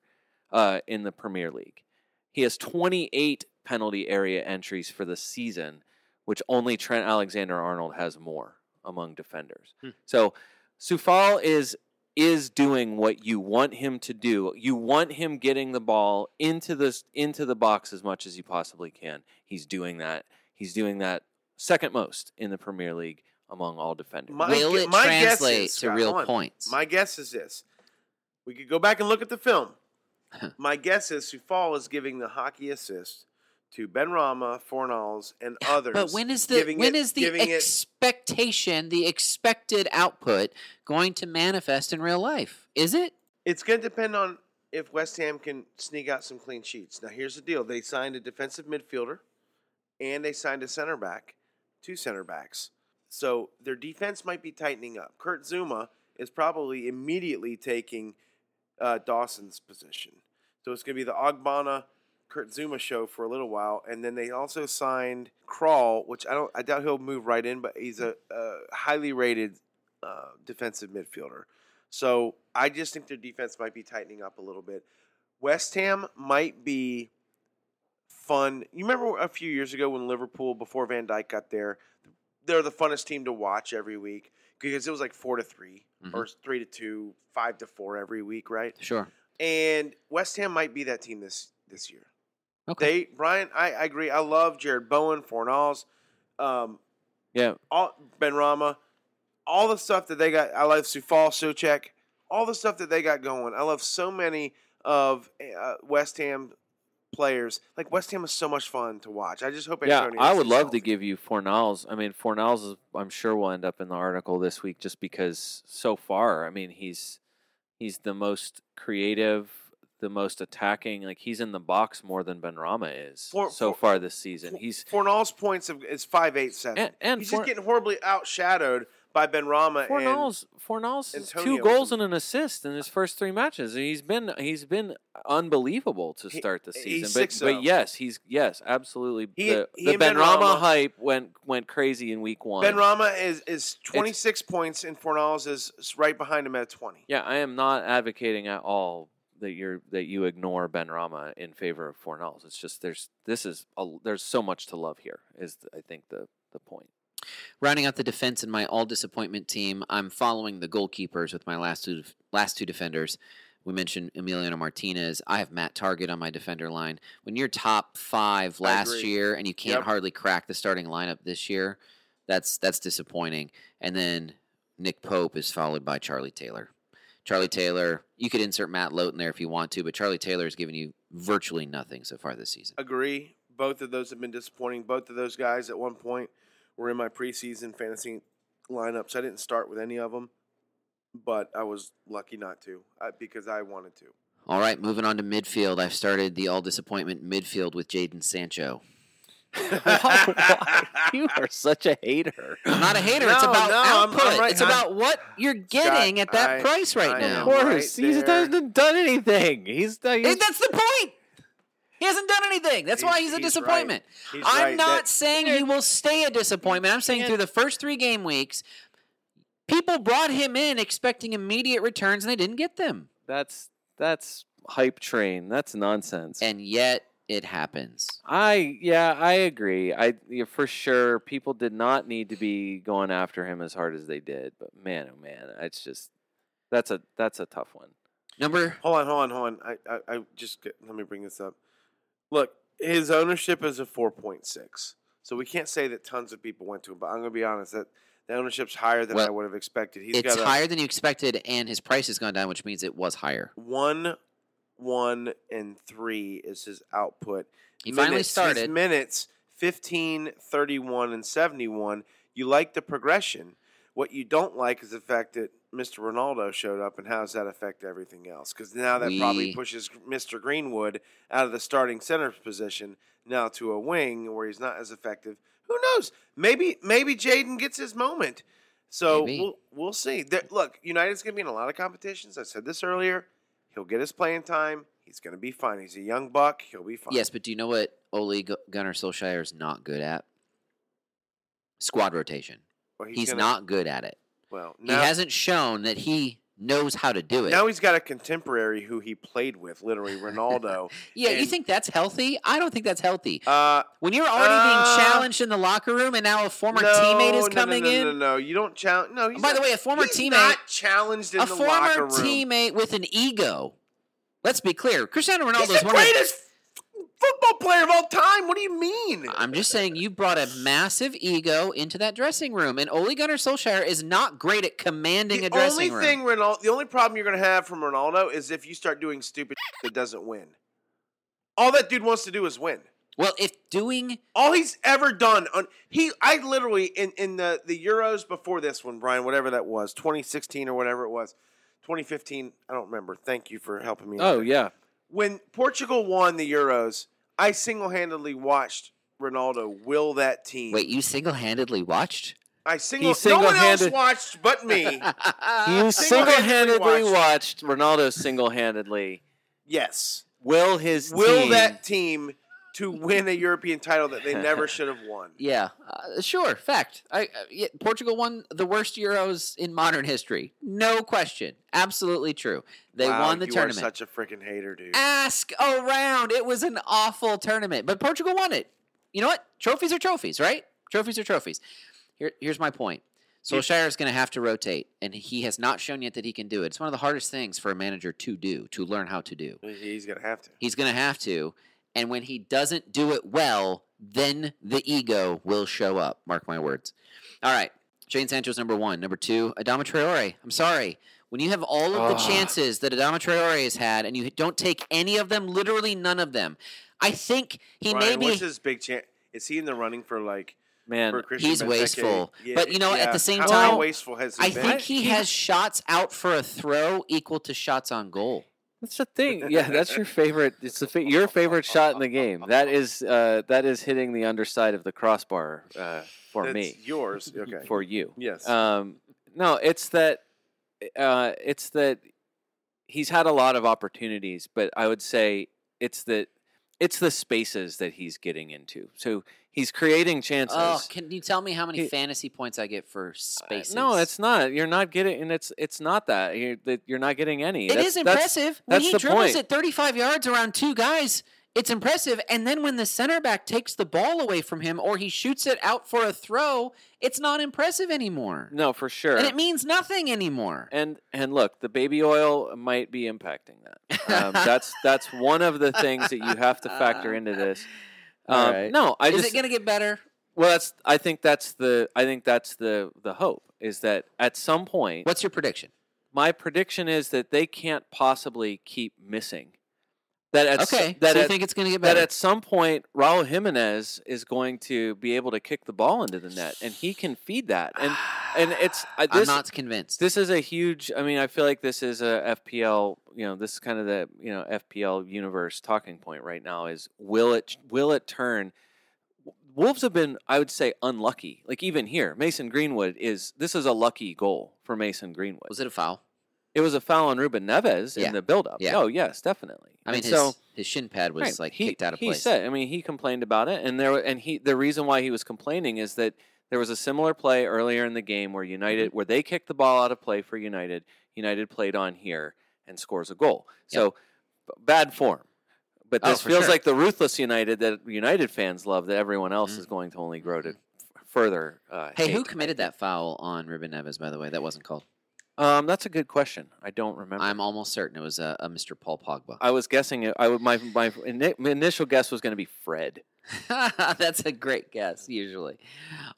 uh, in the Premier League. He has 28 penalty area entries for the season which only Trent Alexander Arnold has more among defenders. Hmm. So Coufal is is doing what you want him to do. You want him getting the ball into the into the box as much as he possibly can. He's doing that. He's doing that second most in the Premier League among all defenders. My Will it my guess translate is, to Scott, real on. points? My guess is this. We could go back and look at the film. My guess is Coufal is giving the hockey assist to Benrahma, Fornals, and others. But when is the when it- is the giving it- expectation, the expected output going to manifest in real life? Is it? It's going to depend on if West Ham can sneak out some clean sheets. Now, here's the deal: they signed a defensive midfielder, and they signed a center back, two center backs. So their defense might be tightening up. Kurt Zouma is probably immediately taking uh, Dawson's position. So it's going to be the Ogbonna Kurt Zouma show for a little while, and then they also signed Kral, which I don't, I doubt he'll move right in, but he's a, a highly rated uh, defensive midfielder. So I just think their defense might be tightening up a little bit. West Ham might be fun. You remember a few years ago when Liverpool, before Van Dijk got there, they're the funnest team to watch every week because it was like four to 3 or three to two, five to four every week, right? Sure. And West Ham might be that team this this year. Okay. They Brian, I, I agree. I love Jarrod Bowen, Fornals, um, yeah, all Benrahma, all the stuff that they got. I love Coufal Soucek, all the stuff that they got going. I love so many of uh, West Ham players. Like West Ham is so much fun to watch. I just hope. yeah. Antonio I would love healthy. to give you Fornals. I mean, Fornals is, I'm sure will end up in the article this week just because so far, I mean, he's he's the most creative, the most attacking. Like he's in the box more than Benrahma is For- so for- far this season. For- He's Fornals points of, is five eight seven. and, and He's just getting horribly outshadowed by Benrahma and Fornals, Fornals Antonio two goals and- an assist in his first three matches. He's been he's been unbelievable to start the season. But, 6-0. but oh. yes, he's yes, absolutely. He- the he the Ben Benrahma Rama- hype went went crazy in week one. Benrahma is is twenty six points and Fornals is right behind him at twenty. yeah, I am not advocating at all that you're that you ignore Benrahma in favor of Fornals. It's just there's this is a, there's so much to love here. Is I think the the point. Rounding out the defense in my all disappointment team, I'm following the goalkeepers with my last two last two defenders. We mentioned Emiliano Martinez. I have Matt Targett on my defender line. When you're top five last year and you can't Yep. hardly crack the starting lineup this year, that's that's disappointing. And then Nick Pope is followed by Charlie Taylor. Charlie Taylor, you could insert Matt Lowton there if you want to, but Charlie Taylor has given you virtually nothing so far this season. Agree. Both of those have been disappointing. Both of those guys at one point were in my preseason fantasy lineups. I didn't start with any of them, but I was lucky not to because I wanted to. All right, moving on to midfield. I've started the all disappointment midfield with Jadon Sancho. you are such a hater. I'm not a hater. it's about no, I'm- I'm output. right- it's I'm- about what you're getting at that I- price right I now. Of course, right he hasn't done anything. He's, uh, he's that's the point. He hasn't done anything. That's why He's- he's a he's disappointment. He's I'm right. not That- saying he will stay a disappointment. I'm saying through the first three game weeks, people brought him in expecting immediate returns and they didn't get them. that's that's hype train. That's nonsense. And yet, it happens. I yeah, I agree. I yeah, for sure people did not need to be going after him as hard as they did, but man, oh man, it's just that's a that's a tough one. Number Hold on, hold on, hold on. I, I, I just get, let me bring this up. Look, his ownership is a four point six, so we can't say that tons of people went to him. But I'm gonna be honest that the ownership's higher than I would have expected. He's it's got a higher than you expected, and his price has gone down, which means it was higher. one, one, and three is his output. He finally Minutes, his started. minutes 15, 31, and 71. You like the progression. What you don't like is the fact that Mr. Ronaldo showed up, and how does that affect everything else? Because now that probably pushes Mr. Greenwood out of the starting center position now to a wing where he's not as effective. Who knows? Maybe maybe Jadon gets his moment. So Maybe. we'll we'll see. There, look, United's going to be in a lot of competitions. I said this earlier. He'll get his playing time. He's going to be fine. He's a young buck. He'll be fine. Yes, but do you know what Ole Gu- Gunnar Solskjaer is not good at? Squad rotation. Well, He's, gonna- not good at it. Well, He hasn't shown that he knows how to do it. now he's got a contemporary who he played with, literally Ronaldo. yeah, you think that's healthy? I don't think that's healthy. uh, When you're already Uh, being challenged in the locker room, and now a former no, teammate is no, coming no, in. No, no, no, you don't challenge. No, he's by the way, a former teammate, not challenged in a the locker room. A former teammate with an ego. Let's be clear. Cristiano Ronaldo is one of the greatest football player of all time. What do you mean? I'm just saying you brought a massive ego into that dressing room, and Ole Gunnar Solskjaer is not great at commanding the a dressing only room. thing Ronaldo, the only problem you're going to have from Ronaldo is if you start doing stupid that doesn't win. All that dude wants to do is win. well, if doing All he's ever done on he I literally in in the the Euros before this one, Brian, whatever that was, 2016 or whatever it was, 2015, I don't remember. Thank you for helping me. Oh there. yeah, When Portugal won the Euros, I single-handedly watched Ronaldo will that team. wait, you single-handedly watched? I single, no one single-handed- else watched but me. you single-handedly single-handedly watched. watched Ronaldo single-handedly yes. will his Will team that team to win a European title that they never should have won. yeah, uh, sure. Fact. I, uh, yeah, Portugal won the worst Euros in modern history. No question. Absolutely true. They Wow, won the you tournament. Are such a freaking hater, dude. Ask around. It was an awful tournament, but Portugal won it. You know what? Trophies are trophies, right? Trophies are trophies. Here, here's my point. Solskjaer is going to have to rotate, and he has not shown yet that he can do it. It's one of the hardest things for a manager to do, to learn how to do. He's gonna have to. He's going to have to, and when he doesn't do it well, then the ego will show up. Mark my words. All right, Shane Sancho's number one. Number two, Adama Traore. I'm sorry. When you have all of the Ugh. chances that Adama Traore has had, and you don't take any of them, literally none of them, I think he Brian, may what's his big chance? Is he in the running for like man. for Christian he's Benteke? wasteful. But, you know, at the same how, time, how wasteful has he I been? think he has shots out for a throw equal to shots on goal. That's the thing. Yeah, that's your favorite. It's the fa- your favorite shot in the game. That is uh, that is hitting the underside of the crossbar uh, for That's me. yours. Okay. For you. yes. Um, no, it's that. Uh, it's that he's had a lot of opportunities, but I would say it's that it's the spaces that he's getting into. So he's creating chances. Oh, can you tell me how many He- fantasy points I get for Uh, spaces? no, it's not. You're not getting, and it's it's not that. You're you're not getting any. It That's- is that's- impressive when that's he dribbles point. it 35 yards around two guys. It's impressive, and then when the center back takes the ball away from him or he shoots it out for a throw, it's not impressive anymore, No, for sure. and it means nothing anymore. And and look, the baby oil might be impacting that. Um, that's that's one of the things that you have to factor into this. Um, right. No, I is just it going to get better? well, that's I think that's the I think that's the the hope is that at some point, What's your prediction? my prediction is that they can't possibly keep missing. That at s- Okay, that so you at, think it's going to get better? that at some point Raul Jimenez is going to be able to kick the ball into the net, and he can feed that. And and it's I, uh, I'm not convinced. this is a huge. I mean, I feel like this is a FPL. You know, this is kind of the you know FPL universe talking point right now. Is will it will it turn? Wolves have been, I would say, unlucky. Like even here, Mason Greenwood is. This is a lucky goal for Mason Greenwood. Was it a foul? It was a foul on Ruben Neves Yeah. in the build-up. Yeah. Oh yes, definitely. I mean, And his, so his shin pad was Right. like he, kicked out of play. he place. said, I mean, he complained about it, and there and he the reason why he was complaining is that there was a similar play earlier in the game where United Mm-hmm. where they kicked the ball out of play for United. United played on here and scores a goal. So b- bad form. But Oh, this for feels sure. like the ruthless United that United fans love that everyone else Mhm. is going to only grow to f- further. Uh, Hey, who hate, I committed that foul on Ruben Neves? By the way, that wasn't called. Um, that's a good question. I don't remember. I'm almost certain it was a, a Mr. Paul Pogba. I was guessing it. I would my my ini- my initial guess was going to be Fred. That's a great guess, usually.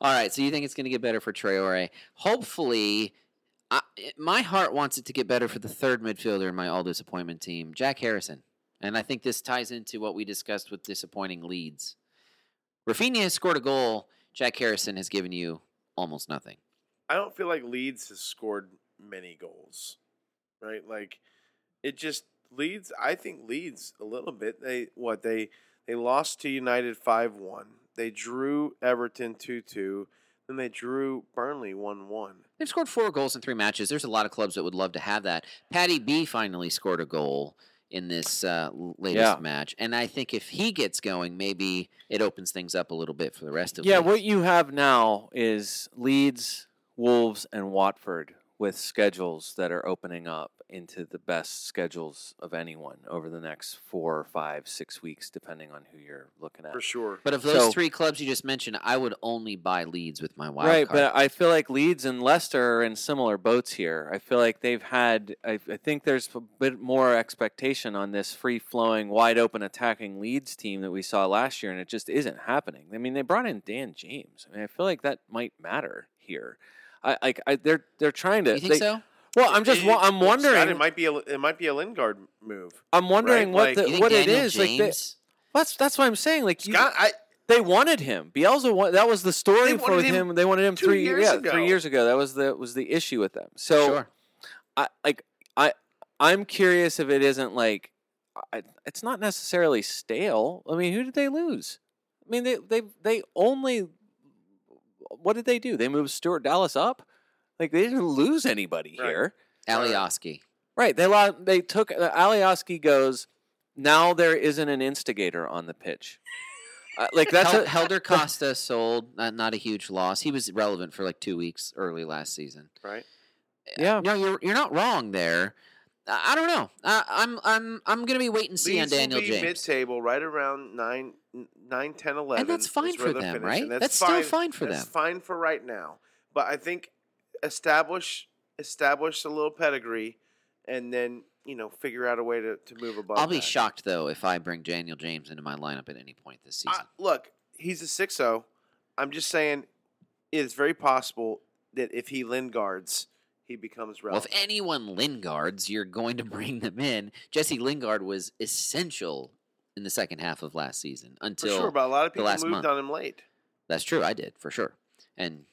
All right, so you think it's going to get better for Traore? Hopefully, I, it- my heart wants it to get better for the third midfielder in my all disappointment team, Jack Harrison. And I think this ties into what we discussed with disappointing leads. Rafinha has scored a goal. Jack Harrison has given you almost nothing. I don't feel like Leeds has scored many goals, right? Like it just leads. I think leads a little bit. They what they they lost to United five one. They drew Everton two two. Then they drew Burnley one one. They've scored four goals in three matches. There's a lot of clubs that would love to have that. Paddy B finally scored a goal in this uh, l- latest Yeah. match, and I think if he gets going, maybe it opens things up a little bit for the rest of. Yeah, Leeds. what you have now is Leeds, Wolves, and Watford with schedules that are opening up into the best schedules of anyone over the next four, five, six weeks, depending on who you're looking at. For sure. But of those So- three clubs you just mentioned, I would only buy Leeds with my wild right, card. but I feel like Leeds and Leicester are in similar boats here. I feel like they've had. I, I think there's a bit more expectation on this free-flowing, wide-open attacking Leeds team that we saw last year, and it just isn't happening. I mean, they brought in Dan James. I mean, I feel like that might matter here. I like. I, they're they're trying to. you think they- so? Well, I'm just. It- I'm Scott, wondering. it might be a it might be a Lingard move. I'm wondering right? what Like- the, what it Daniel is. Like they, that's that's what I'm saying. Like you- Scott, I they wanted him. Bielsa wa- that was the story for him him. They wanted him two three years yeah, ago. three years ago. That was the was the issue with them. So sure. I like I I'm curious if it isn't like I, it's not necessarily stale. I mean, who did they lose? I mean, they they they only what did they do? They moved Stuart Dallas up. Like they didn't lose anybody Right. here. Alioski. Right. They lo- they took uh, Alioski goes. Now there isn't an instigator on the pitch. Uh, like that's Hel- a, Helder Costa sold. Not, not a huge loss. He was relevant for like two weeks early last season. right. Yeah. No, you're you're not wrong there. I, I don't know. I, I'm I'm I'm gonna be wait and see Leeds on Daniel be James. mid-table, right around 9, 9 10, 11. And that's fine for them, finishing. right? That's still fine for them. that's them. fine for right now. But I think establish establish a little pedigree, and then you know figure out a way to, to move above. I'll be that. shocked though if I bring Daniel James into my lineup at any point this season. I- look, he's a 6-0. I'm just saying, it's very possible that if he Lingards, he becomes relevant. well, if anyone Lingards, you're going to bring them in. Jesse Lingard was essential in the second half of last season for until sure, but a lot of people last moved month. on him late. that's true. I did for sure, and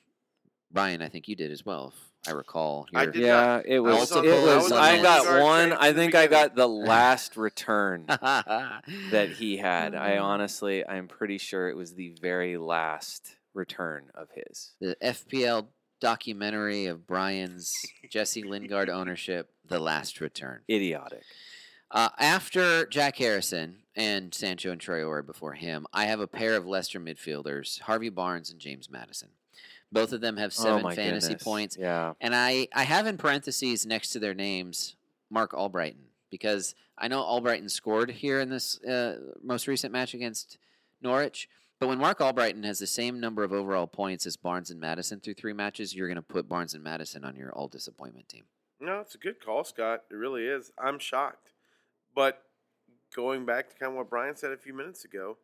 Brian, I think you did as well. If I recall, I your- did Yeah, it was. Multiple- It I was. was I got one. I think I got the last return that that he had. I honestly, I'm pretty sure it was the very last return of his. the FPL documentary of Brian's Jesse Lingard ownership, The Last Return. Idiotic. Uh, after Jack Harrison and Sancho and Traore before him, I have a pair of Leicester midfielders, Harvey Barnes and James Maddison. Both of them have oh seven my fantasy goodness. points. Yeah. And I, I have in parentheses next to their names Marc Albrighton because I know Albrighton scored here in this uh, most recent match against Norwich. But when Marc Albrighton has the same number of overall points as Barnes and Maddison through three matches, you're going to put Barnes and Maddison on your all disappointment team. No, it's a good call, Scott. It really is. I'm shocked. But going back to kind of what Brian said a few minutes ago,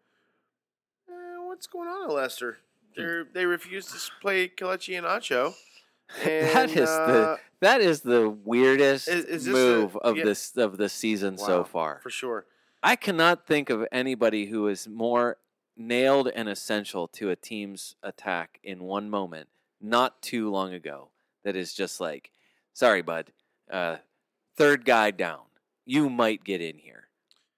eh, what's going on at Leicester? Hmm. They they refuse to play Kelechi Iheanacho. that And, is uh, the that is the weirdest Is- is this a- move of yeah. this of the season so far. for sure. I cannot think of anybody who is more nailed and essential to a team's attack in one moment, not too long ago. That is just like, sorry, bud, uh, third guy down. You might get in here.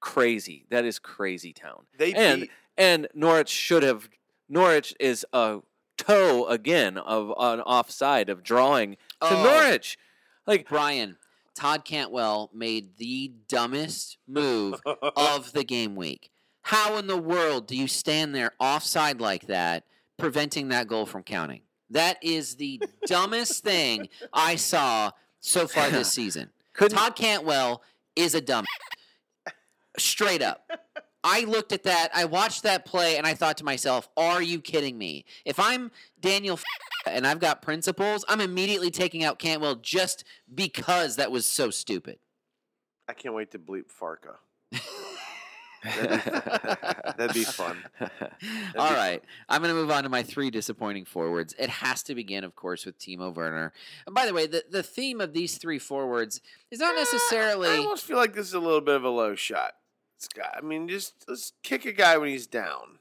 Crazy. That is crazy town. They and beat and Norwich should have. Norwich is a toe again of an offside of drawing to Oh. Norwich. Like Brian, Todd Cantwell made the dumbest move of the game week. How in the world do you stand there offside like that, preventing that goal from counting? That is the dumbest thing I saw so far this season. couldn't Todd Cantwell is a dumb. Straight up. I looked at that, I watched that play, and I thought to myself, are you kidding me? If I'm Daniel and I've got principles, I'm immediately taking out Cantwell just because that was so stupid. I can't wait to bleep Farke. That'd be fun. All be right. I'm going to move on to my three disappointing forwards. It has to begin, of course, with Timo Werner. And by the way, the, the theme of these three forwards is not necessarily. I almost feel like this is a little bit of a low shot. I mean, just let's kick a guy when he's down.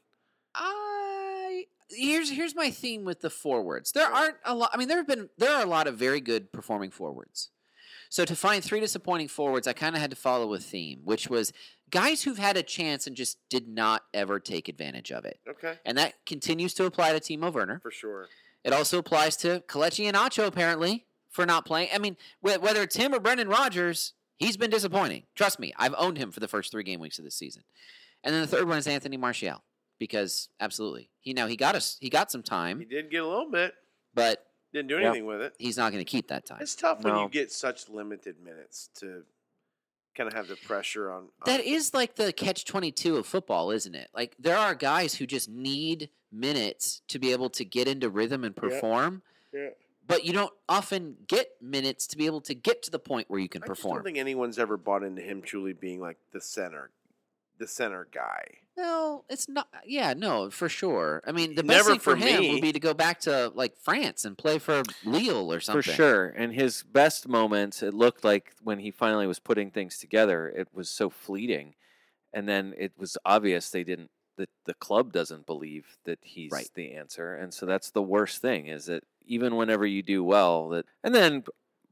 I here's here's my theme with the forwards. There aren't a lot. I mean, there have been there are a lot of very good performing forwards. So to find three disappointing forwards, I kind of had to follow a theme, which was guys who've had a chance and just did not ever take advantage of it. Okay, And that continues to apply to Timo Werner. for sure. It also applies to Kelechi Iheanacho, apparently, for not playing. I mean, whether it's him or Brendan Rodgers, he's been disappointing. Trust me, I've owned him for the first three game weeks of this season. And then the third one is Anthony Martial, because absolutely, he now he got us, he got some time. He time, did get a little bit. but Didn't do Yep. anything with it. he's not going to keep that time. It's tough when you get such limited minutes to kind of have the pressure on. on That is like the catch 22 of football, isn't it? Like there are guys who just need minutes to be able to get into rhythm and Yeah. perform, Yeah. But you don't often get minutes to be able to get to the point where you can perform. I don't think anyone's ever bought into him truly being like the center, the center guy. No, it's not. Yeah, no, for sure. I mean, the best Never thing for, for him me. would be to go back to like France and play for Lille or something. For sure. And his best moments, it looked like when he finally was putting things together, it was so fleeting. And then it was obvious they didn't that the club doesn't believe that he's Right. the answer. And so that's the worst thing is that even whenever you do well that and then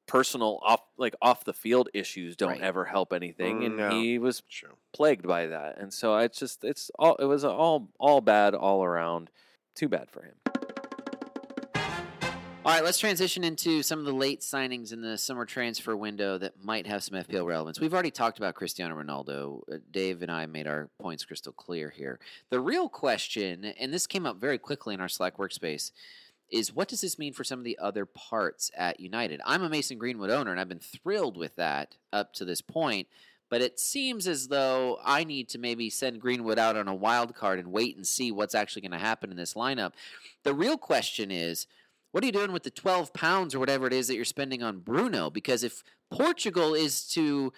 personal off like off the field issues don't Right. ever help anything Mm, and no. he was True. plagued by that. And so it's just it's all it was all all bad all around. Too bad for him. All right, let's transition into some of the late signings in the summer transfer window that might have some FPL relevance. We've already talked about Cristiano Ronaldo. Uh, Dave and I made our points crystal clear here. The real question, and this came up very quickly in our Slack workspace, is what does this mean for some of the other parts at United? I'm a Mason Greenwood owner, and I've been thrilled with that up to this point. But it seems as though I need to maybe send Greenwood out on a wild card and wait and see what's actually going to happen in this lineup. The real question is what are you doing with the 12 pounds or whatever it is that you're spending on Bruno? Because if Portugal is to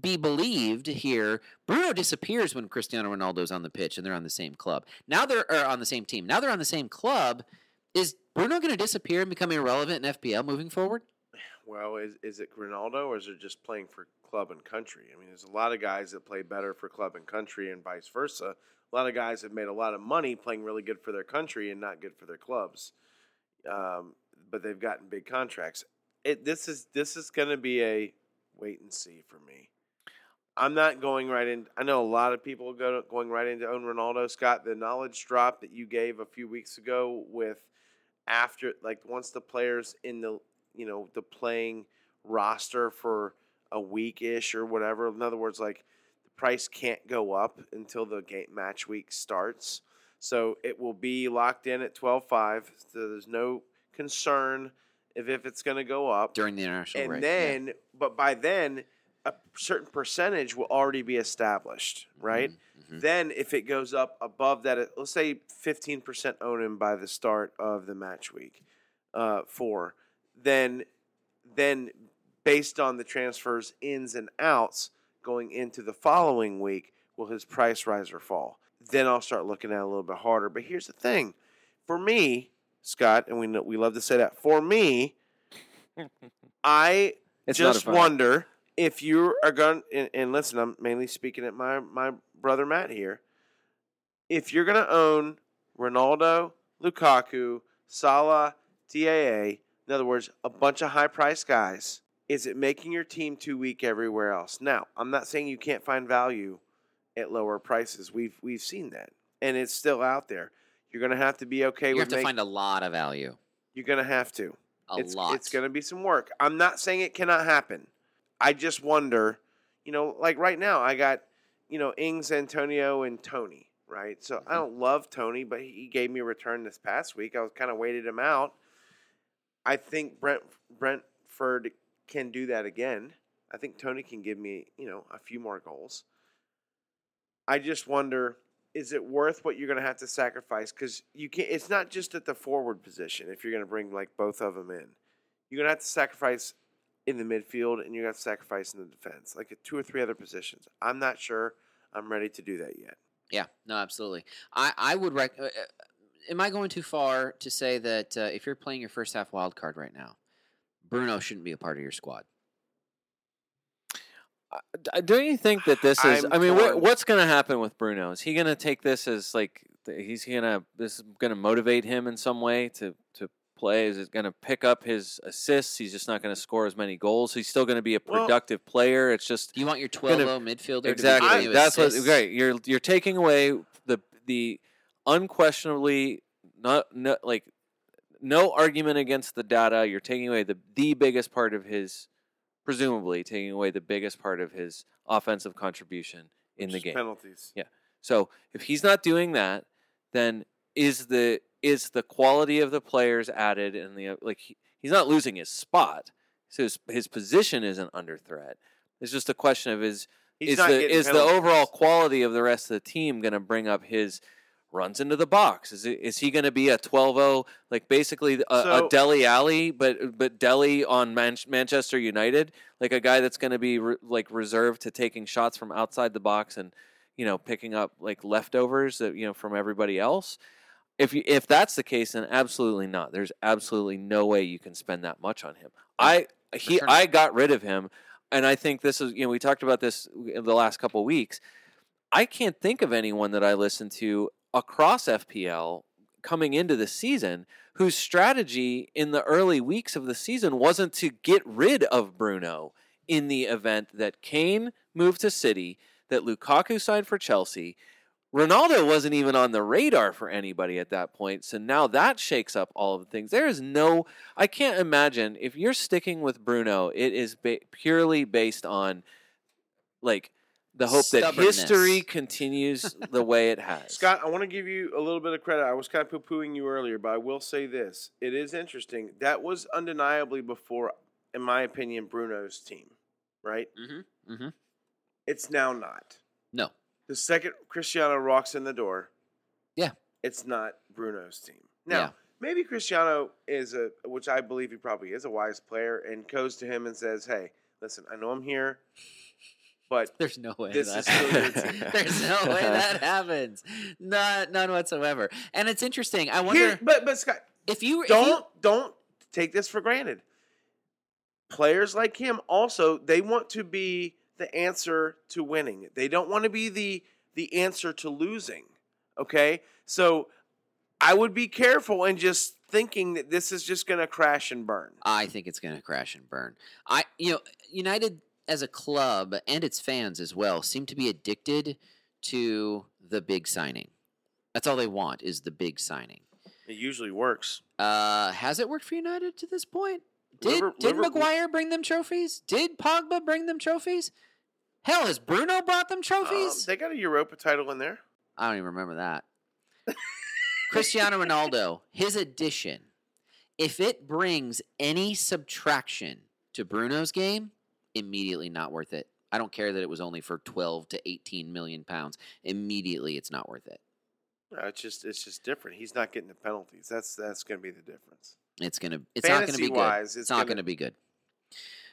be believed here, Bruno disappears when Cristiano Ronaldo's on the pitch and they're on the same club. Now they're on the same team. Now they're on the same club. Is Bruno going to disappear and become irrelevant in FPL moving forward? Well, is is it Ronaldo or is it just playing for club and country? I mean, there's a lot of guys that play better for club and country, and vice versa. A lot of guys have made a lot of money playing really good for their country and not good for their clubs, um, but they've gotten big contracts. It this is this is going to be a wait and see for me. I'm not going right in. I know a lot of people go going right into own Ronaldo. Scott, the knowledge drop that you gave a few weeks ago with after like once the players in the you know the playing roster for a week ish or whatever. In other words, like the price can't go up until the game match week starts. So it will be locked in at twelve five. So there's no concern if if it's going to go up. During the international and break. yeah. then, but by then, a certain percentage will already be established, right? Mhm, mhm. Then, if it goes up above that, let's say 15% own him by the start of the match week uh, four, then, then based on the transfers ins and outs going into the following week, will his price rise or fall? Then I'll start looking at it a little bit harder. But here's the thing, for me, Scott, and we know, we love to say that. For me, I It's just wonder if you are going and, and listen i'm mainly speaking at my my brother matt here if you're going to own ronaldo lukaku salah daa in other words a bunch of high priced guys is it making your team too weak everywhere else now i'm not saying you can't find value at lower prices we've we've seen that and it's still out there you're going to have to be okay You with have to make- find a lot of value. you're going to have to A it's, lot. It's going to be some work. I'm not saying it cannot happen. I just wonder, you know, like right now, I got, you know, Ings, Antonio, and Tony, right? So Mm-hmm. I don't love Tony, but he gave me a return this past week. I was kind of waited him out. I think Brent Brentford can do that again. I think Tony can give me, you know, a few more goals. I just wonder is it worth what you're going to have to sacrifice cuz you can't it's not just at the forward position if you're going to bring like both of them in. You're going to have to sacrifice in the midfield and you're going to have to sacrifice in the defense, like at two or three other positions. I'm not sure I'm ready to do that yet. Yeah, no, absolutely. I, I would rec- uh, uh, Am I going too far to say that uh, if you're playing your first half wild card right now, Bruno shouldn't be a part of your squad? Uh, Don't you think that this is? I'm I mean, what, what's going to happen with Bruno? Is he going to take this as like th- he's going to this is going to motivate him in some way to to play? Is it going to pick up his assists? He's just not going to score as many goals. He's still going to be a Well- productive player. It's just you want your 12 Gonna- low midfielder exactly to be giving you that's what great. You're you're taking away the the unquestionably not no, like no argument against the data. You're taking away the the biggest part of his presumably taking away the biggest part of his offensive contribution in the game. Penalties. Yeah. So if he's not doing that, then is the is the quality of the players added and the uh, like? He, he's not losing his spot, so his his position isn't under threat. It's just a question of is He's is the is the overall quality of the rest of the team going to bring up his runs into the box? Is it, is he going to be a 12-0 like basically a, a So- Dele Alli, but but Dele on Man- Manchester United, like a guy that's going to be re- like reserved to taking shots from outside the box and you know picking up like leftovers that you know from everybody else. If you if that's the case, then absolutely not. There's absolutely no way you can spend that much on him. I he I got rid of him, and I think this is you know we talked about this in the last couple of weeks. I can't think of anyone that I listened to across FPL coming into the season whose strategy in the early weeks of the season wasn't to get rid of Bruno in the event that Kane moved to City, that Lukaku signed for Chelsea. Ronaldo wasn't even on the radar for anybody at that point. So now that shakes up all of the things. There is no, I can't imagine if you're sticking with Bruno, it is ba- purely based on like the hope that Stubbornness. history continues the way it has. Scott, I want to give you a little bit of credit. I was kind of poo pooing you earlier, but I will say this. It is interesting. That was undeniably before, in my opinion, Bruno's team, right? Mm-hmm. Mm-hmm. It's now not. No. The second Cristiano walks in the door, Yeah. it's not Bruno's team. Now, Yeah. maybe Cristiano is a, which I believe he probably is, a wise player, and goes to him and says, "Hey, listen, I know I'm here, but There's no way This that is still your team. There's no way that happens. Not none whatsoever. And it's interesting. I wonder here, but but Scott, if you if you- don't don't take this for granted. Players like him also they want to be the answer to winning. They don't want to be the the answer to losing. Okay? So I would be careful and just thinking that this is just going to crash and burn. I think it's going to crash and burn. I, you know, United as a club and its fans as well seem to be addicted to the big signing. That's all they want is the big signing. It usually works. Uh, has it worked for United to this point? Did Liver- did Liverpool- Maguire bring them trophies? Did Pogba bring them trophies? Hell, has Bruno brought them Um, trophies? they got a Europa title in there. I don't even remember that. Cristiano Ronaldo, his addition, if it brings any subtraction to Bruno's game, immediately not worth it. I don't care that it was only for 12 to 18 million pounds. Immediately, it's not worth it. No, it's just it's just different. He's not getting the penalties. That's that's going to be the difference. It's gonna. It's not gonna be good. It's, it's not gonna- gonna be good.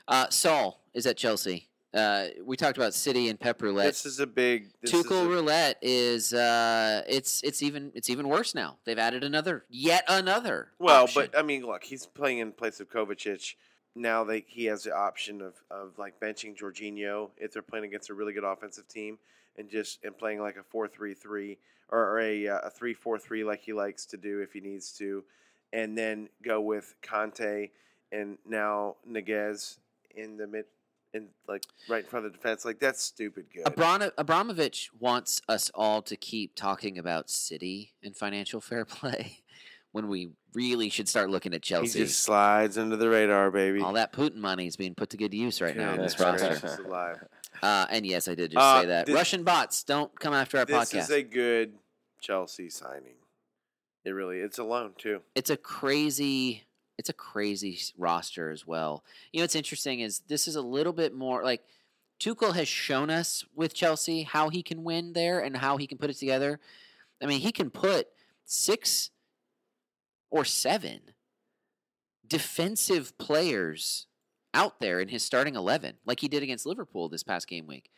Uh, Saul is at Chelsea. Uh, we talked about City and Pep Roulette. This is a big this is Tuchel a- roulette is uh, it's it's even it's even worse now. They've added another, yet another. Well, option. but I mean, look, he's playing in place of Kovacic. Now they he has the option of, of like benching Jorginho if they're playing against a really good offensive team, and just and playing like a four three three or, or a uh, a three four three like he likes to do if he needs to, and then go with Kante and now Niguez in the mid in like right in front of the defense. Like that's stupid good. Abron- Abramovich wants us all to keep talking about City and financial fair play when we really should start looking at Chelsea. he just slides under the radar, baby. all that Putin money is being put to good use right now in this roster. Uh, and yes, I did just Uh, say that. this- Russian bots don't come after our This podcast. This is a good Chelsea signing. It really it's alone too. it's a crazy it's a crazy roster as well. You know what's interesting is this is a little bit more like Tuchel has shown us with Chelsea how he can win there and how he can put it together. I mean, he can put six or seven defensive players out there in his starting 11, like he did against Liverpool this past game week.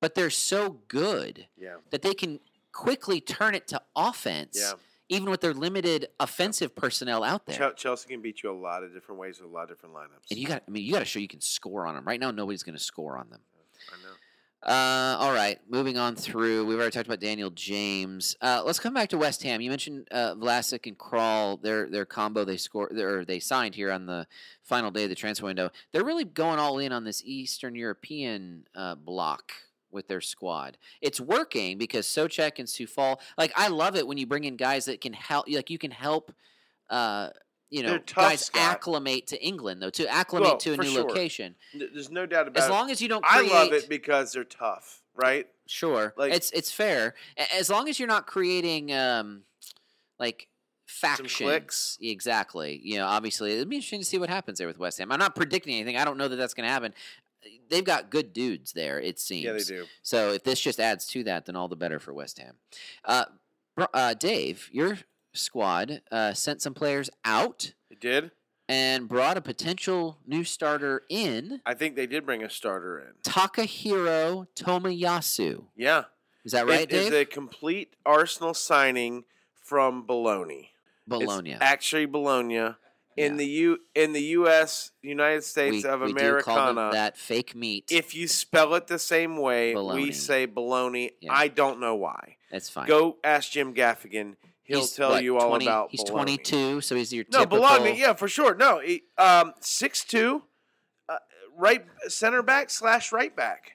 But they're so good Yeah. that they can quickly turn it to offense, Yeah. Even with their limited offensive personnel out there. Chelsea can beat you a lot of different ways with a lot of different lineups. And you got, I mean, you got to show you can score on them. Right now, nobody's going to score on them. I know. Uh, all right, moving on through. We've already talked about Daniel James. Uh, let's come back to West Ham. You mentioned uh, Vlasic and Kral. Their their combo they score or they signed here on the final day of the transfer window. They're really going all in on this Eastern European uh, block with their squad. It's working because Soucek and Coufal. Like I love it when you bring in guys that can help. Like you can help. Uh, you know, tough, guys Scott. acclimate to England though. To acclimate Well, to a new sure. location. There's no doubt about As it. As long as you don't. I love it because they're tough, right? Sure, Like- it's it's fair as long as you're not creating um, like factions. Exactly. You know, obviously, it'd be interesting to see what happens there with West Ham. I'm not predicting anything. I don't know that that's going to happen. They've got good dudes there. It seems. Yeah, they do. So if this just adds to that, then all the better for West Ham. Uh, uh, Dave, your squad uh, sent some players out They did. and brought a potential new starter in. I think they did bring a starter in. Takahiro Tomiyasu. Yeah. Is that right, It is Dave? a complete Arsenal signing from Bologna. Bologna. It's actually Bologna in Yeah. the U in the U.S. United States we, of we do call them Americana. that fake meat. If you spell it the same way, Bologna. we say bologna. Yeah. I don't know why. That's fine. Go ask Jim Gaffigan. He'll He's, tell what, you all 20 about He's bologna. 22, so he's your No, typical. Bologna, yeah, for sure. No, he, um, six two, uh, right center back slash right back,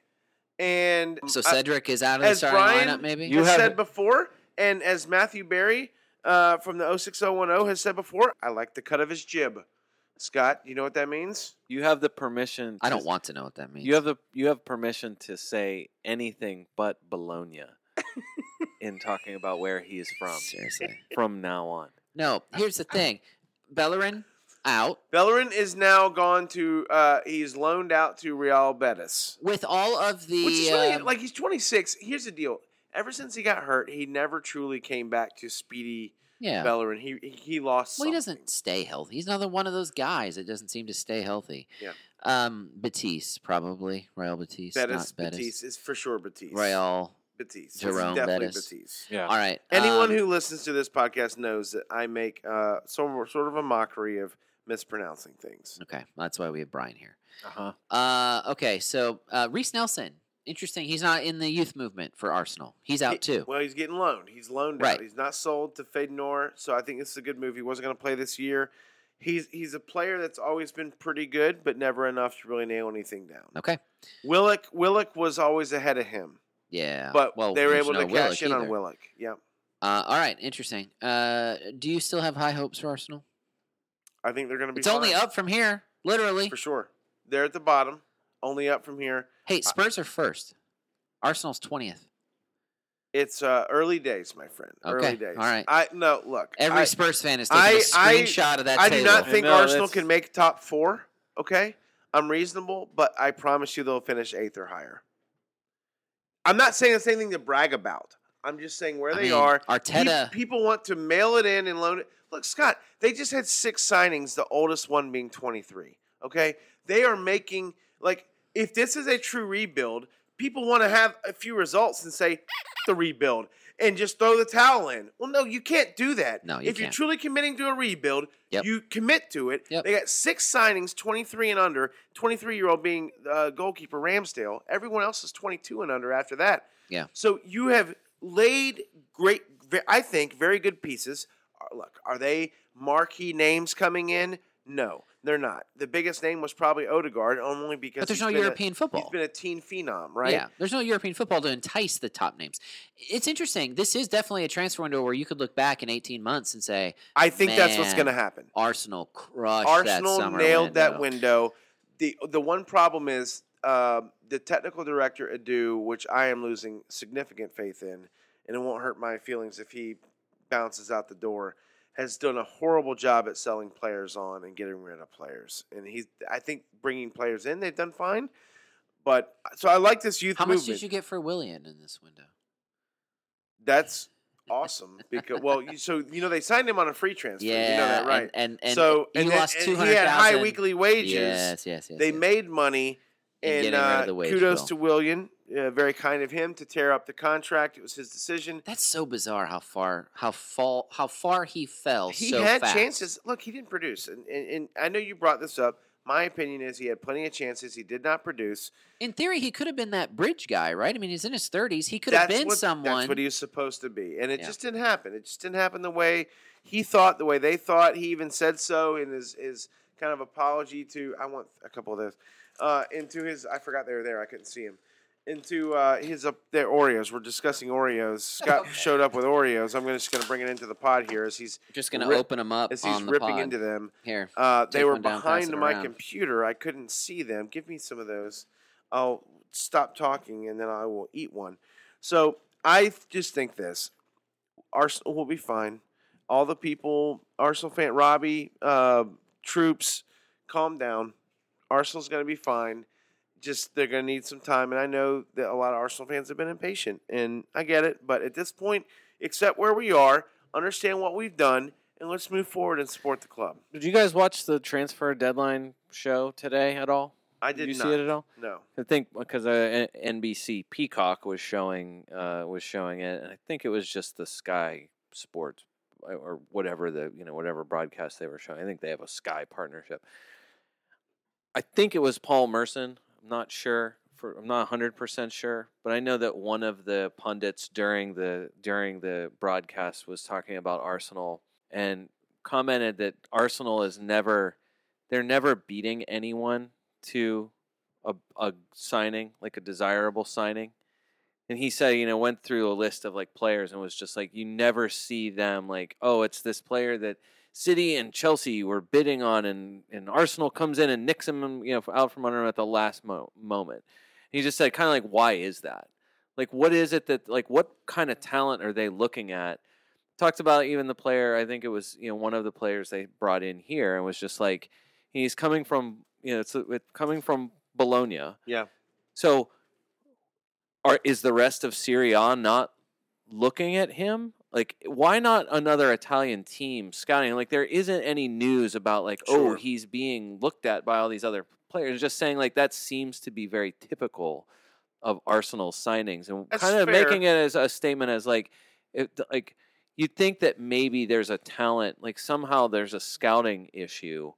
and So I- Cedric is out of the starting Brian lineup, maybe. You have- said before, and as Matthew Barry uh, from the 06010 has said before, I like the cut of his jib. Scott, you know what that means? You have the permission. I don't want to know what that means. You have the you have permission to say anything but Bologna in talking about where he is from seriously. from now on. No, here's the thing. Bellerin out Bellerin is now gone to. Uh, he's loaned out to Real Betis, with all of the. which is really um, like he's 26. Here's the deal: ever since he got hurt, he never truly came back to speedy yeah. Bellerin. He he lost. Well, he doesn't stay healthy. He's another one of those guys that doesn't seem to stay healthy. Yeah. Um, Batiste probably Real Batiste, Betis, not Betis. Batiste is for sure Batiste. Real. Batiste. It's Jerome definitely Bettis. Batiste. Yeah. All right. Anyone um, who listens to this podcast knows that I make uh, sort sort of a mockery of mispronouncing things. Okay, that's why we have Brian here. Uh-huh. Uh, okay, so uh, Reiss Nelson. Interesting. He's not in the youth movement for Arsenal. He's out too. Well, he's getting loaned. He's loaned Right. out. He's not sold to Feyenoord, so I think this is a good move. He wasn't going to play this year. He's he's a player that's always been pretty good, but never enough to really nail anything down. Okay. Willock Willock was always ahead of him, Yeah. but well, they were able to no cash in on. Willock. Yeah, Uh, all right. Interesting. Uh, do you still have high hopes for Arsenal? I think they're going to be. It's only up from here, literally. for sure. They're at the bottom, only up from here. Hey, Spurs are first. Arsenal's twentieth. It's uh, early days, my friend. Okay, Early days. all right. I no look. Every I, Spurs fan is taking a I- I- screenshot of that I table. do not think No, Arsenal that's- can make top four. Okay, I'm reasonable, but I promise you they'll finish eighth or higher. I'm not saying the same thing to brag about. I'm just saying where I they mean, are. Pe- Arteta. people want to mail it in and loan it. Look, Scott, they just had six signings. The oldest one being 23. Okay, they are making like if this is a true rebuild, people want to have a few results and say the rebuild and just throw the towel in. Well, no, you can't do that. No, you if you're can't. truly committing to a rebuild, Yep. you commit to it. Yep. They got six signings, 23 and under. 23 year old being uh, goalkeeper Ramsdale. Everyone else is 22 and under after that. Yeah. So you have laid great, I think, very good pieces. Look, are they marquee names coming in? No, they're not. The biggest name was probably Odegaard, only because But there's he's no been a- European football. He's been a teen phenom, right? Yeah, there's no European football to entice the top names. It's interesting. This is definitely a transfer window where you could look back in 18 months and say I think that's what's going to happen. Arsenal crushed Arsenal that summer nailed that window. window. The the one problem is uh, the technical director Edu, which I am losing significant faith in, and it won't hurt my feelings if he bounces out the door. Has done a horrible job at selling players on and getting rid of players, and he, I think bringing players in they've done fine, But so I like this youth How much did you get for Willian in this window? That's awesome because well, you, so you know they signed him on a free transfer. Yeah, you know that, right? And and, and so you and, lost two he had high weekly wages. Yes, yes, yes. they yes. made money, And of uh, kudos bill. to William. Uh, very kind of him to tear up the contract. It was his decision. That's so bizarre how far how fall how far he fell He so had fast. chances. Look, he didn't produce, and, and, and I know you brought this up. My opinion is he had plenty of chances. He did not produce. In theory, he could have been that bridge guy, right? I mean, he's in his thirties. He could have been what, someone. That's what he was supposed to be, and it Yeah. just didn't happen. It just didn't happen the way he thought, the way they thought. He even said so in his his kind of apology to. I want a couple of those. Uh, into his, I forgot they were there. I couldn't see him. Into uh, his up there Oreos. We're discussing Oreos. Scott Okay. showed up with Oreos. I'm gonna, just going to bring it into the pod here as he's Just gonna rip- open them up as he's on the ripping pod. into them. Here, Uh, they Take were one down, pass behind it my around. computer. I couldn't see them. Give me some of those. I'll stop talking and then I will eat one. So I th- just think this: Arsenal will be fine. All the people, Arsenal fan, Robbie, uh, troops, calm down. Arsenal's going to be fine. Just they're going to need some time, and I know that a lot of Arsenal fans have been impatient, and I get it. But at this point, accept where we are, understand what we've done, and let's move forward and support the club. Did you guys watch the transfer deadline show today at all? I did you not. see it at all? No. I think because uh, NBC Peacock was showing uh, was showing it, and I think it was just the Sky Sports uh, or whatever the you know whatever broadcast they were showing. I think they have a Sky partnership. I think it was Paul Merson. I'm not sure. For, I'm not 100 percent sure, but I know that one of the pundits during the during the broadcast was talking about Arsenal and commented that Arsenal is never they're never beating anyone to a, a signing, like a desirable signing. And he said, you know, went through a list of like players and was just like, you never see them like, oh, it's this player that City and Chelsea were bidding on, and, and Arsenal comes in and nicks him, you know, out from under him at the last mo- moment. he just said, kind of like, why is that? Like, what is it that, like, what kind of talent are they looking at? Talked about even the player, I think it was, you know, one of the players they brought in here and was just like, he's coming from, you know, it's, it's coming from Bologna. Yeah. So, are is the rest of Serie A not looking at him? Like, why not another Italian team scouting? Like, there isn't any news about like, oh, he's being looked at by all these other players. Just saying, like, that seems to be very typical of Arsenal signings, and That's kind of fair. making it as a statement as like, it, like you'd think that maybe there's a talent, like somehow there's a scouting issue,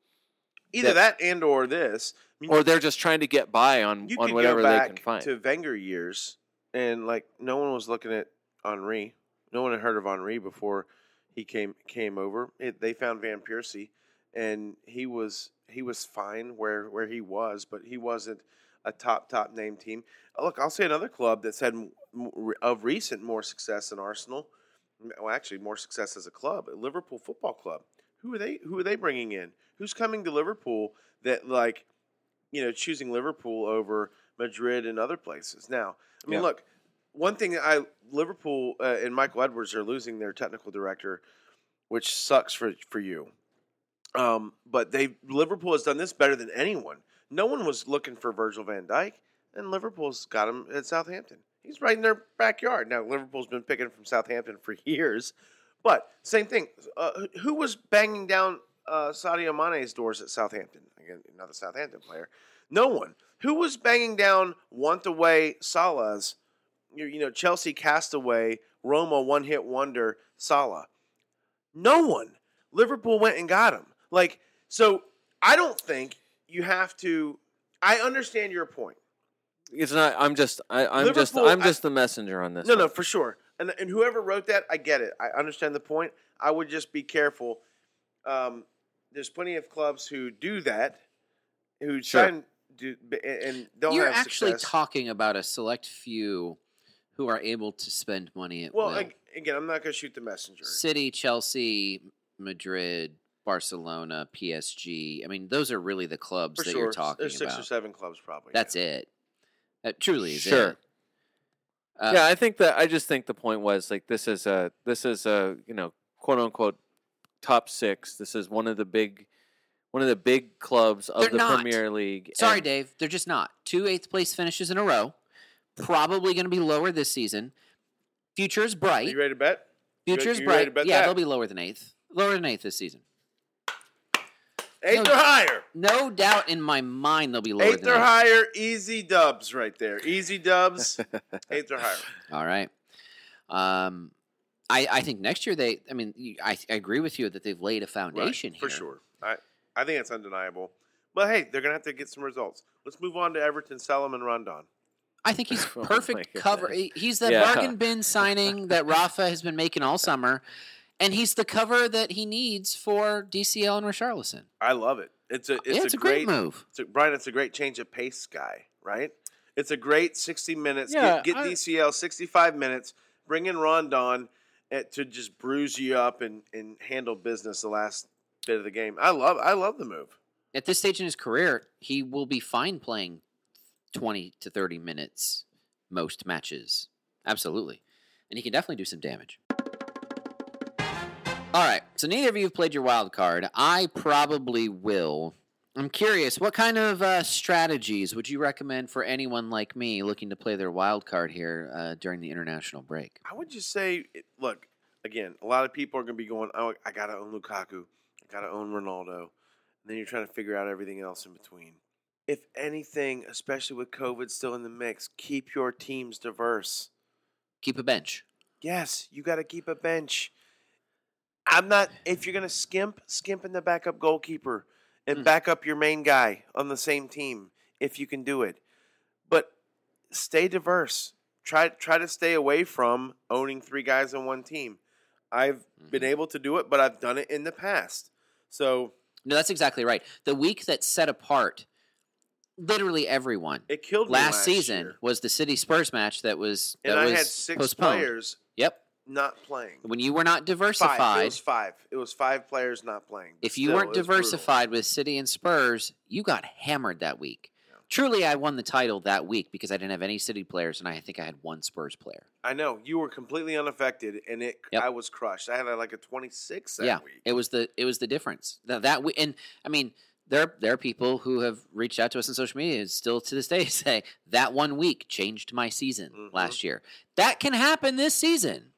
Either that, and or this. I mean, or they're just trying to get by on on whatever they can find. to Wenger years, and like no one was looking at Henry. No one had heard of Henry before he came came over. It, they found Van Persie, and he was he was fine where where he was, but he wasn't a top top name team. Look, I'll say another club that's had of recent more success than Arsenal. Well, actually, more success as a club. Liverpool Football Club. Who are they? Who are they bringing in? Who's coming to Liverpool that like you know, choosing Liverpool over Madrid and other places. Now, I mean, Yeah. look, one thing I Liverpool uh, and Michael Edwards are losing their technical director, which sucks for for you. Um, but they Liverpool has done this better than anyone. No one was looking for Virgil Van Dijk, and Liverpool's got him at Southampton. He's right in their backyard. Now Liverpool's been picking from Southampton for years, but same thing. Uh, who was banging down uh, Sadio Mane's doors at Southampton? Again, another Southampton player. No one. Who was banging down want away Salah's? You, you know, Chelsea castaway, Roma one hit wonder Salah. No one. Liverpool went and got him. Like, so I don't think you have to. I understand your point. It's not. I'm just. I, I'm just. I'm I- just the messenger on this. No, one. no, for sure. And and whoever wrote that, I get it. I understand the point. I would just be careful. Um, there's plenty of clubs who do that, who Sure. sign do and and don't You're have actually success. talking about a select few who are able to spend money at well, will. ag- again, I'm not going to shoot the messenger. City, Chelsea, Madrid, Barcelona, PSG. I mean, those are really the clubs For that sure, you're talking about. there's six or seven clubs probably. That's yeah. it. That truly is Sure. it. Uh, yeah, I think that. I just think the point was like this is a this is a you know quote unquote top six. This is one of the big one of the big clubs of They're the not. Premier League. Sorry, and- Dave. They're just not. Two eighth place finishes in a row. Probably going to be lower this season. Future is Are bright. you ready to bet? You Future ready- is you bright. to bet yeah, that? they'll be lower than eighth. Lower than eighth this season. Eighth No. or higher. No doubt in my mind they'll be lower Eighth than or eighth. higher. Easy dubs right there. Easy dubs. Eighth or higher. All right. Um, I I think next year they. I mean, I, I agree with you that they've laid a foundation Right, for here. sure. I I think it's undeniable. But hey, they're gonna have to get some results. Let's move on to Everton, Salomon, Rondon. I think he's Oh perfect cover. He's the Yeah. bargain bin signing that Rafa has been making all summer, and he's the cover that he needs for DCL and Richarlison. I love it. It's a it's, yeah, a, it's a great, great move. It's a, Brian, it's a great change of pace guy, right? It's a great 60 minutes. Yeah, get get I- DCL 65 minutes. Bring in Rondon eh, to just bruise you up and, and handle business the last bit of the game. I love I love the move. At this stage in his career, he will be fine playing twenty to thirty minutes most matches. Absolutely, and he can definitely do some damage. All right, so neither of you have played your wild card. I probably will. I'm curious, what kind of uh, strategies would you recommend for anyone like me looking to play their wild card here uh, during the international break? I would just say, look, again, a lot of people are going to be going, oh, I got to own Lukaku. I got to own Ronaldo. And then you're trying to figure out everything else in between. If anything, especially with COVID still in the mix, keep your teams diverse. Keep a bench. Yes, you got to keep a bench. I'm not, if you're going to skimp, skimp in the backup goalkeeper and Hmm. back up your main guy on the same team if you can do it. But stay diverse. Try try to stay away from owning three guys on one team. I've been Mhm. able to do it, but I've done it in the past. So No, that's exactly right. The week that set apart literally everyone it killed last, last season year. was the City Spurs match that was that and I was had six postponed. players Yep. not playing. When you were not Five. diversified, It was five. It was five players not playing. if you still, weren't was brutal. diversified with City and Spurs, you got hammered that week. Yeah. Truly, I won the title that week because I didn't have any City players, and I think I had one Spurs player. I know you were completely unaffected, and it. Yep. I was crushed. I had like a twenty-six that yeah, week. it was the it was the difference that that we and I mean there there are people who have reached out to us on social media and still to this day say that one week changed my season Mhm. last year. That can happen this season.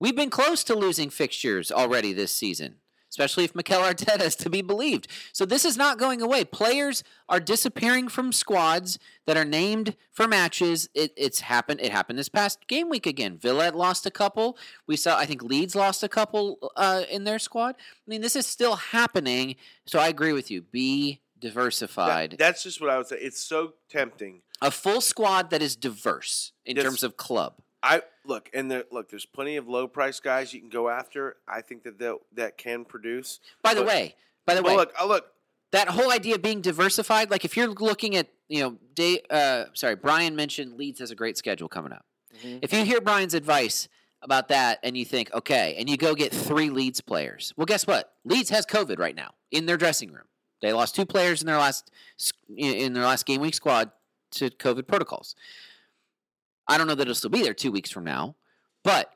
We've been close to losing fixtures already this season, especially if Mikel Arteta is to be believed. So this is not going away. Players are disappearing from squads that are named for matches. It, it's happened. It happened this past game week again. Villa lost a couple. We saw. I think Leeds lost a couple uh, in their squad. I mean, this is still happening. So I agree with you. Be That- diversified. that's just what I would say. It's so tempting. a full squad that is diverse in terms of club. I look and there, look. There's plenty of low price guys you can go after. I think that that that can produce. By the But- way, by the way, look, I look. that whole idea of being diversified, like if you're looking at, you know, day, uh, sorry, Brian mentioned Leeds has a great schedule coming up. Mhm. If you hear Brian's advice about that and you think, okay, and you go get three Leeds players, well, guess what? Leeds has COVID right now in their dressing room. They lost two players in their last in their last game week squad to COVID protocols. I don't know that it'll still be there two weeks from now, but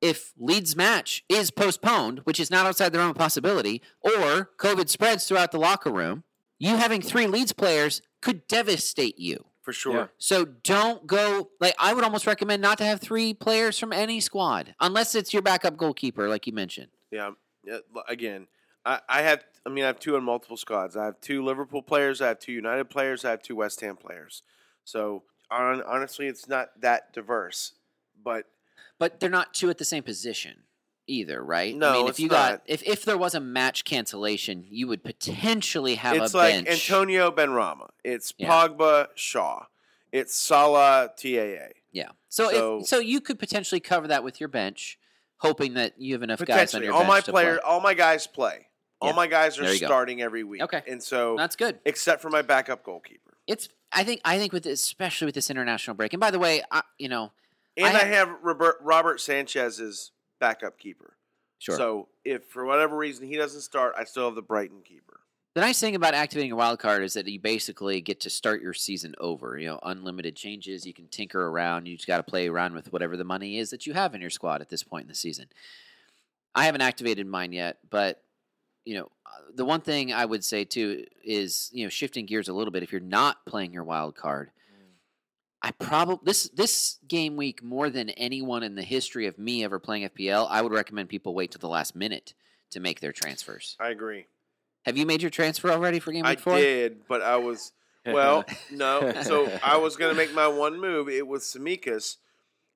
if Leeds' match is postponed, which is not outside the realm of possibility, or COVID spreads throughout the locker room, you having three Leeds players could devastate you. For sure. So don't go like I would almost recommend not to have three players from any squad unless it's your backup goalkeeper, like you mentioned. Yeah. yeah. Again, I, I have. I mean, I have two on multiple squads. I have two Liverpool players. I have two United players. I have two West Ham players. So hon- honestly, it's not that diverse. But But they're not two at the same position either, right? No, I mean, if you got if if there was a match cancellation, you would potentially have it's a like bench. Antonio Benrahma. It's Yeah. Pogba Shaw. It's Salah TAA. Yeah. So So- if, so you could potentially cover that with your bench, hoping that you have enough guys on your all bench my to player, play. all my guys play. All Yeah. my guys are you go. starting every week. Okay. and so That's good. except for my backup goalkeeper. It's I think I think with this, especially with this international break. And by the way, I, you know, And I I, have Robert, Robert Sanchez's backup keeper. sure. So if for whatever reason he doesn't start, I still have the Brighton keeper. The nice thing about activating a wild card is that you basically get to start your season over. You know, unlimited changes. You can tinker around. You just got to play around with whatever the money is that you have in your squad at this point in the season. I haven't activated mine yet, but you know, uh, the one thing I would say too is you know shifting gears a little bit. If you're not playing your wild card, I probably this this game week more than anyone in the history of me ever playing FPL, I would recommend people wait to the last minute to make their transfers. I agree. Have you made your transfer already for game I week four? did, but I was well, no. So I was gonna make my one move. It was Tsimikas.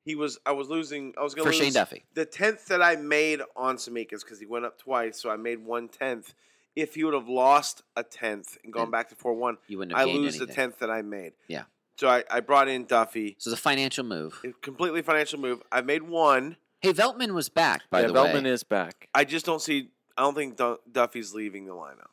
He was. I was losing. I was gonna for lose Shane Duffy. the tenth that I made on Tsimikas because he went up twice, so I made one tenth. If he would have lost a tenth and gone Then back to four one, You wouldn't have I gained lose the anything. tenth that I made. Yeah. So I, I brought in Duffy. So it's a financial move. A completely financial move. I made one. Hey, Veltman was back by yeah, the Veltman way. is back. I just don't see. I don't think Du- Duffy's leaving the lineup.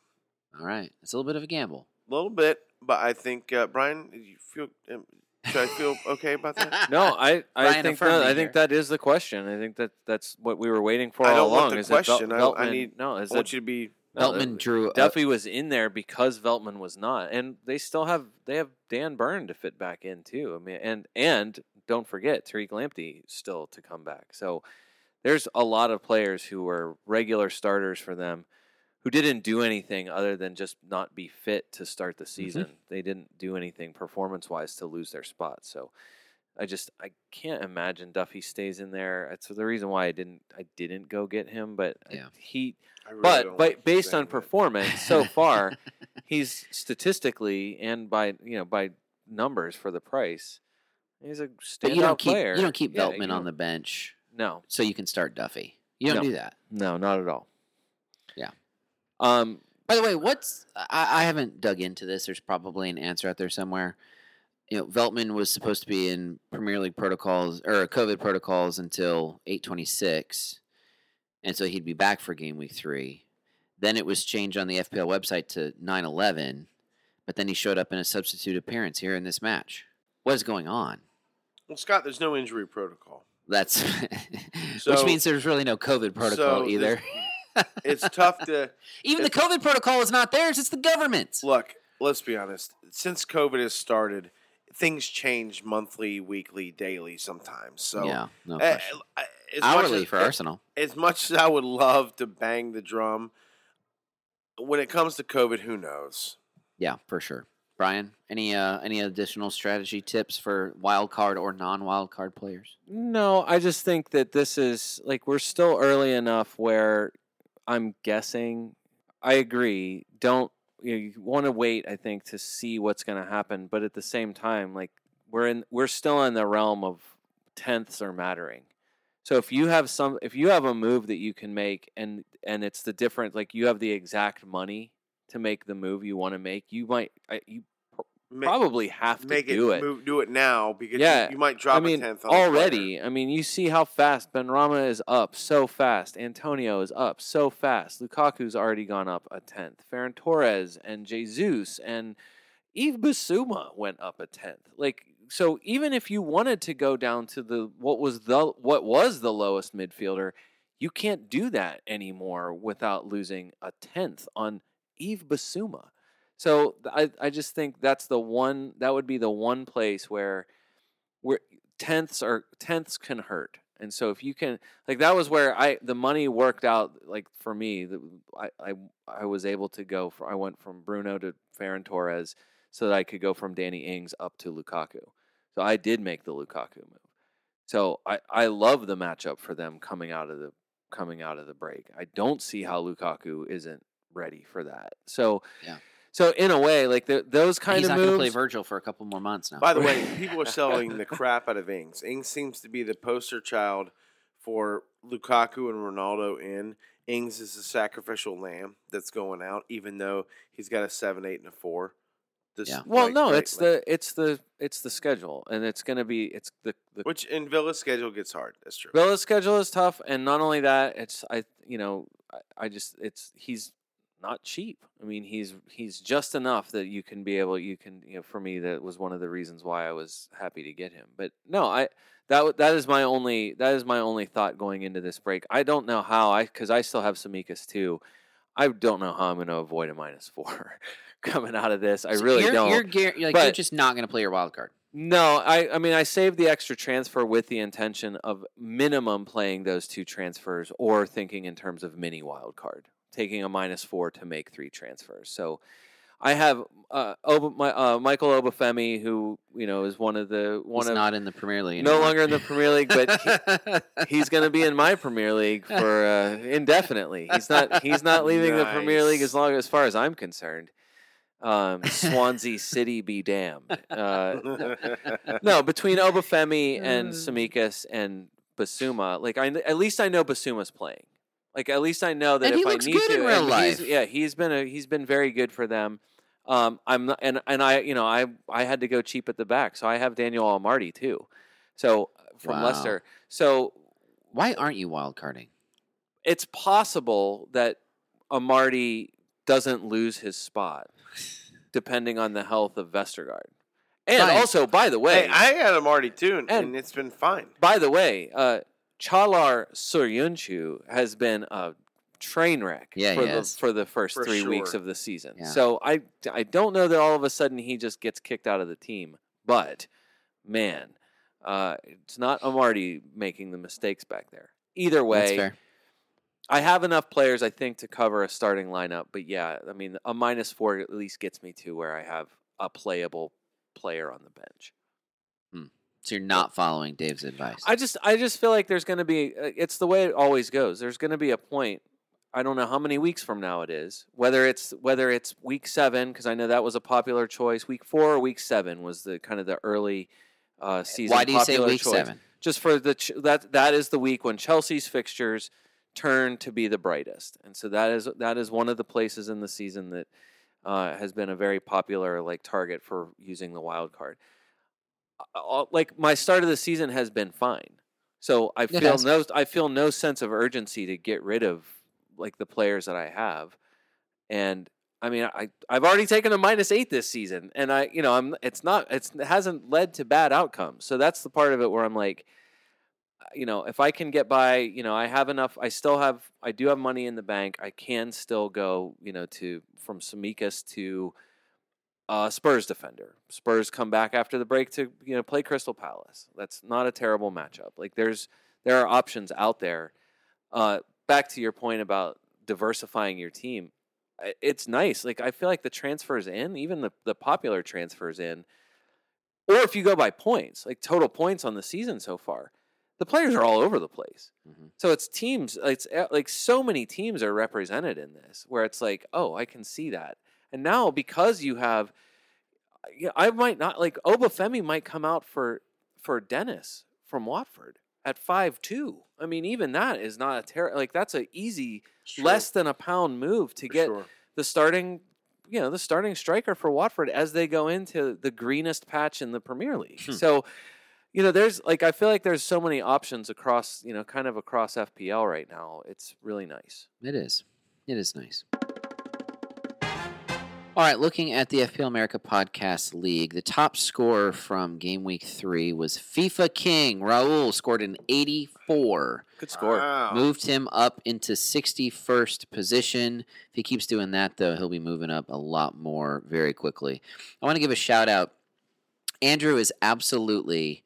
All right, it's a little bit of a gamble. A little bit, but I think uh, Brian, you feel. Um, should I feel okay about that? No, I, I Brian, think affirm that, me I think here. that is the question. I think that that's what we were waiting for I all don't want along. the is that Vel- question. I- I Veltman, need- no, is I that want you to be. no, Veltman that- drew. a- Duffy was in there because Veltman was not, and they still have they have Dan Burn to fit back in too. I mean, and and don't forget Tariq Lamptey still to come back. So there's a lot of players who were regular starters for them who didn't do anything other than just not be fit to start the mm-hmm. season. They didn't do anything performance wise to lose their spot. So I just I can't imagine Duffy stays in there. That's the reason why I didn't I didn't go get him. But Yeah. he I really but but like based on that. performance so far, he's statistically and by you know by numbers for the price, he's a standout you don't keep player. you don't keep Yeah, Veltman you on the bench no so you can start Duffy. You don't No. do that. no not at all. Um. By the way, what's I, I haven't dug into this. There's probably an answer out there somewhere. You know, Veltman was supposed to be in Premier League protocols or COVID protocols until 8:26, and so he'd be back for game week three. Then it was changed on the FPL website to 9:11, but then he showed up in a substitute appearance here in this match. What is going on? Well, Scott, there's no injury protocol. That's which means there's really no COVID protocol so either. It's tough to Even the COVID protocol is not theirs; it's the government's. look. Let's be honest. Since COVID has started, things change monthly, weekly, daily, sometimes. So yeah, no uh, question. as much hourly as- for Arsenal. As much as I would love to bang the drum, when it comes to COVID, who knows? Yeah, for sure. Brian, any uh, any additional strategy tips for wild card or non wild card players? No, I just think that this is like we're still early enough where I'm guessing. I agree. Don't you, know, you want to wait? I think to see what's going to happen, but at the same time, like we're in, we're still in the realm of tenths are mattering. So if you have some, if you have a move that you can make, and and it's the different, like you have the exact money to make the move you want to make, you might, you Probably have to make do it, it. Move, do it now because Yeah, you, you might drop I mean, a tenth on a player. already. I mean, you see how fast Benrahma is up so fast. Antonio is up so fast. Lukaku's already gone up a tenth. Ferran Torres and Jesus and Yves Bissouma went up a tenth. Like so, even if you wanted to go down to the what was the what was the lowest midfielder, you can't do that anymore without losing a tenth on Yves Bissouma. So I I just think that's the one that would be the one place where where tenths are tenths can hurt. And so if you can like that was where I the money worked out like for me the, I, I I was able to go for I went from Bruno to Ferran Torres so that I could go from Danny Ings up to Lukaku. So I did make the Lukaku move. So I I love the matchup for them coming out of the coming out of the break. I don't see how Lukaku isn't ready for that. So Yeah. So in a way, like the, those kind He's of not going to play Virgil for a couple more months now. By the way, people are selling the crap out of Ings. Ings seems to be the poster child for Lukaku and Ronaldo in. Ings is a sacrificial lamb that's going out, even though he's got a seven, eight, and a four. This, Yeah. Well, like, no, like- it's the it's the it's the schedule, and it's going to be it's the the which in Villa's schedule gets hard. That's true. Villa's schedule is tough, and not only that, it's I you know I, I just it's he's not cheap. I mean, he's he's just enough that you can be able you can you know for me that was one of the reasons why I was happy to get him. But no, I that that is my only that is my only thought going into this break. I don't know how I because I still have Tsimikas too. I don't know how I'm going to avoid a minus four coming out of this. I So really you're, don't. You're, guar- like, you're just not going to play your wild card. No, I, I mean I saved the extra transfer with the intention of minimum playing those two transfers or thinking in terms of mini wild card taking a minus four to make three transfers. So I have uh, Oba, my, uh, Michael Obafemi, who you know is one of the one He's of not in the Premier League. no anymore. longer in the Premier League, but he, he's going to be in my Premier League for uh, indefinitely. He's not he's not leaving the Premier League as long as far as I'm concerned. Um, Swansea City be damned. Uh, no, between Obafemi and Tsimikas and Bissouma, like I at least I know Bissouma's playing. Like at least I know that And if he I need good to, in real and he's- yeah, he's been a he's been very good for them. Um, I'm not, and and I you know I I had to go cheap at the back, so I have Daniel Amartey too. So from Wow. Leicester, so Why aren't you wild carding? it's possible that Amartey doesn't lose his spot, depending on the health of Vestergaard. And Fine. also, by the way, hey, I had him already too, and, And- and it's been fine. By the way, uh, Caglar Soyuncu has been a train wreck Yeah, for the for the first For three weeks of the season. Yeah. So I I don't know that all of a sudden he just gets kicked out of the team, but man, uh, it's not Amartey making the mistakes back there. Either way. I have enough players, I think, to cover a starting lineup. But yeah, I mean, a minus four at least gets me to where I have a playable player on the bench. So you're not following Dave's advice. I just I just feel like there's going to be uh, it's the way it always goes. There's going to be a point I don't know how many weeks from now it is. Whether it's whether it's week 7 because I know that was a popular choice. Week 4 or week 7 was the kind of the early uh season Why do you say week choice. seven? Just for the ch- that that is the week when Chelsea's fixtures turn to be the brightest. And so that is that is one of the places in the season that uh, has been a very popular like target for using the wild card. Like my start of the season has been fine. So I feel no I feel no sense of urgency to get rid of like the players that I have. And I mean I I've already taken a minus 8 this season and I you know I'm it's not it's it hasn't led to bad outcomes. So that's the part of it where I'm like uh, you know, if I can get by, you know, I have enough I still have I do have money in the bank. I can still go, you know, to from Tsimikas to uh, Spurs defender. Spurs come back after the break to you know play Crystal Palace. That's not a terrible matchup. Like there's there are options out there. Uh, back to your point about diversifying your team, it's nice. Like I feel like the transfers in, even the the popular transfers in, or if you go by points, like total points on the season so far, the players are all over the place. Mhm. So it's teams. It's uh, like so many teams are represented in this, where it's like, oh, I can see that. And now because you have, you know, I might not like Obafemi might come out for for Dennis from Watford at five two. I mean, even that is not a terrible. Like that's a easy less than a pound move to For get sure. the starting, you know, the starting striker for Watford as they go into the greenest patch in the Premier League. Hmm. So, you know, there's like I feel like there's so many options across, you know, kind of across FPL right now. It's really nice. It is. It is nice. All right, looking at the FPL America Podcast League, the top scorer from game week three was FIFA King. Raul scored an 84. Good score. Wow. Moved him up into 61st position. If he keeps doing that, though, he'll be moving up a lot more very quickly. I want to give a shout out. Andrew is absolutely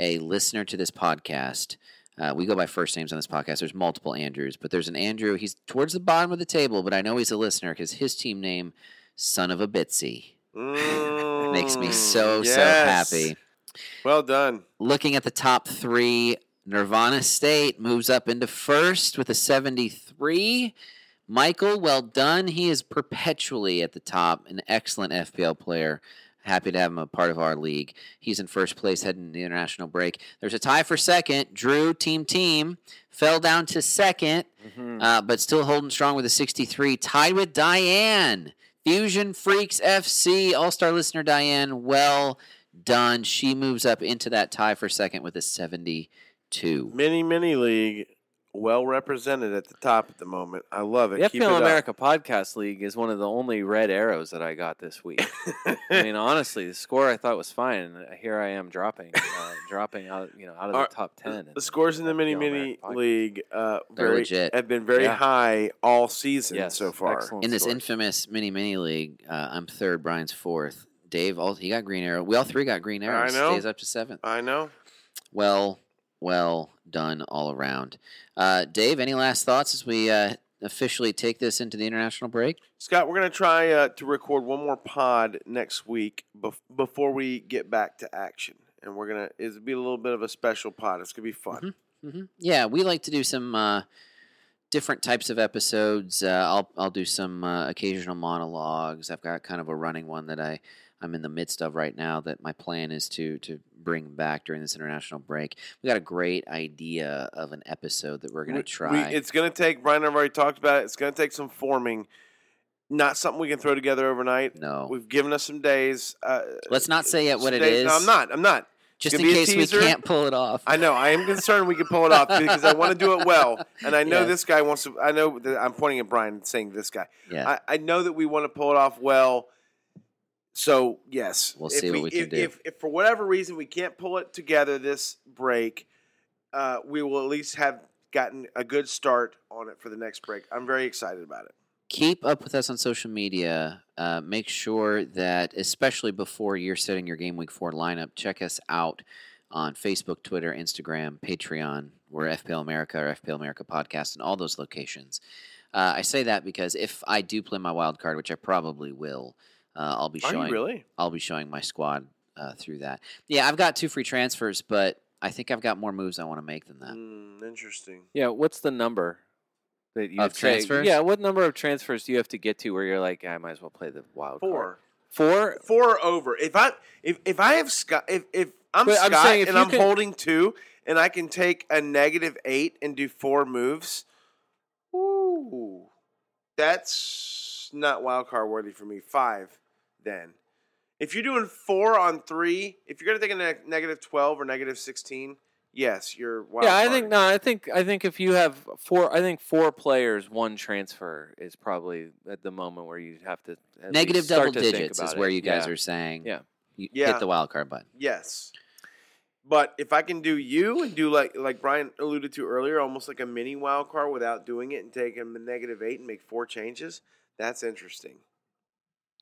a listener to this podcast. Uh, we go by first names on this podcast. There's multiple Andrews, but there's an Andrew. He's towards the bottom of the table, but I know he's a listener because his team name, Son of a Bitsy, makes me so, Mm, so happy Well done. looking at the top three, Nirvana State moves up into first with a 73. Michael, well done. He is perpetually at the top, an excellent FPL player. Happy to have him a part of our league. He's in first place heading the international break. There's a tie for second. Drew, team team, fell down to second, Mhm. uh, but still holding strong with a 63. Tied with Diane. Fusion Freaks FC, All Star listener Diane, well done. She moves up into that tie for second with a 72. Mini mini league, well represented at the top at the moment. I love it. The Keep it FPL up. America Podcast League is one of the only red arrows that I got this week. I mean, honestly, the score I thought was fine, and here I am dropping, uh, dropping out, you know, out of the top ten. the scores in the mini FPL mini America league uh, very, legit. have been very Yeah. high all season Yes, so far. excellent In this scores. infamous mini mini league, uh, I'm third, Brian's fourth. Dave, all, he got green arrow. We all three got green I arrows. know. Stays up to seventh. I know. Well, well done all around. Uh, Dave, any last thoughts as we uh, officially take this into the international break? Scott, we're going to try uh, to record one more pod next week bef- before we get back to action. And we're going to, it'll be a little bit of a special pod. It's going to be fun. hmm Yeah, we like to do some uh, different types of episodes. Uh, I'll I'll do some uh, occasional monologues. I've got kind of a running one that I I'm in the midst of right now. That my plan is to to bring back during this international break. We got a great idea of an episode that we're going We- to we- try. it's going to take, Brian I've already talked about it. It's going to take some forming. Not something we can throw together overnight. no, We've given us some days. Uh, let's not say yet what it days- is. No, I'm not. I'm not. Just in case we can't pull it off. I know. I am concerned we can pull it off because I want to do it well, and I know Yes. this guy wants to. I know that I'm pointing at Brian saying this guy. yeah, I, I know that we want to pull it off well. So yes, We'll If see what we can if, do. If, if for whatever reason we can't pull it together this break, uh, we will at least have gotten a good start on it for the next break. I'm very excited about it. keep up with us on social media. Uh, make sure that, especially before you're setting your game week four lineup, check us out on Facebook, Twitter, Instagram, Patreon. We're FPL America or FPL America Podcast in all those locations. Uh, I say that because if I do play my wild card, which I probably will, uh, I'll be Are showing. you really? I'll be showing my squad uh, through that. Yeah, I've got two free transfers, but I think I've got more moves I want to make than that. Mm, interesting. Yeah, what's the number that you Of say- transfers? Yeah, what number of transfers do you have to get to where you're like, I might as well play the wild card? Four. Four? Four over. If I if if I have Scott if if I'm But I'm Scott saying if and I'm can- holding two and I can take a negative eight and do four moves, ooh, that's not wild card worthy for me. Five, then. If you're doing four on three, if you're gonna take a negative twelve or negative sixteen, yes, you're wild yeah, I think no. I think I think if you have four, I think four players, one transfer is probably at the moment where you have to at Negative least start double to think digits is where it. you guys Yeah. are saying. Yeah. You Yeah. hit the wild card button. Yes. But if I can do you and do like like Brian alluded to earlier, almost like a mini wild card without doing it and taking the negative eight and make four changes, that's interesting.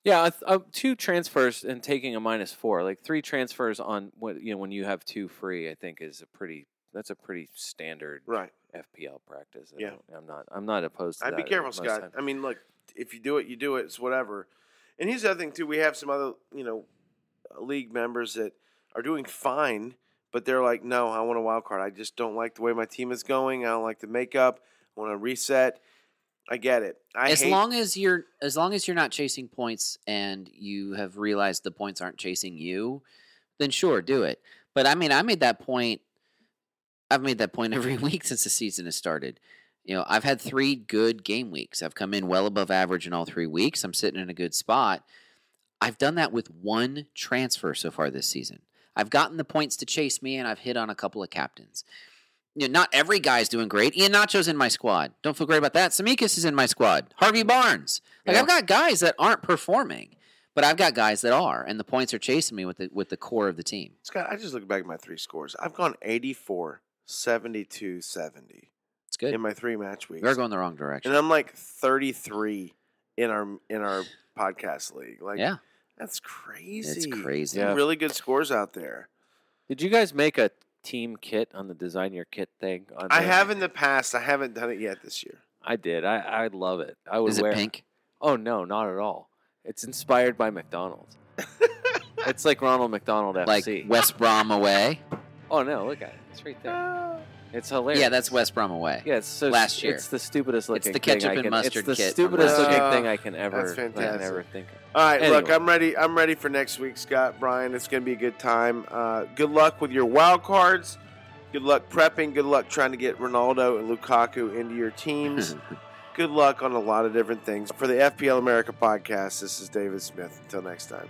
Yeah, uh, two transfers and taking a minus four, like three transfers on what you know when you have two free, I think is a pretty. That's a pretty standard Right. FPL practice. I yeah, I'm not. I'm not opposed to I'd be careful, Scott. times. I mean, look, if you do it, you do it. It's whatever. And here's the other thing too. We have some other, you know, league members that are doing fine, but they're like, no, I want a wild card. I just don't like the way my team is going. I don't like the makeup. I want to reset. I get it. I as hate, long as you're as long as you're not chasing points and you have realized the points aren't chasing you, then sure, do it. But I mean, I made that point. I've made that point every week since the season has started. You know, I've had three good game weeks. I've come in well above average in all three weeks. I'm sitting in a good spot. I've done that with one transfer so far this season. I've gotten the points to chase me, and I've hit on a couple of captains. You know, not every guy's doing great. Iheanacho's in my squad. Don't feel great about that. Tsimikas is in my squad. Harvey Barnes. Like Yeah. I've got guys that aren't performing, but I've got guys that are, and the points are chasing me with the with the core of the team. Scott, I just look back at my three scores. I've gone 84, 72, 70 It's good. in my three match weeks. We're going the wrong direction. and I'm like 33 in our in our podcast league. Like yeah, that's crazy. it's crazy. Yeah. really good scores out there. Did you guys make a team kit on the design your kit thing? On I the- have in the past. I haven't done it yet this year. I did. I I love it. I would Is it wear. pink? Oh no, not at all. It's inspired by McDonald's. it's like Ronald McDonald FC. Like West Brom away? oh no, look at it. It's right there. Ah. It's hilarious. Yeah, that's West Brom away. Yeah, it's so last year. It's the stupidest looking. It's the thing ketchup I and can, mustard It's the kit stupidest last looking year. thing I can ever. That's I can ever think of. All right, look, I'm ready. I'm ready for next week, Scott, Brian. It's going to be a good time. Uh, good luck with your wild cards. Good luck prepping. Good luck trying to get Ronaldo and Lukaku into your teams. good luck on a lot of different things. For the FPL America podcast, this is David Smith. Until next time.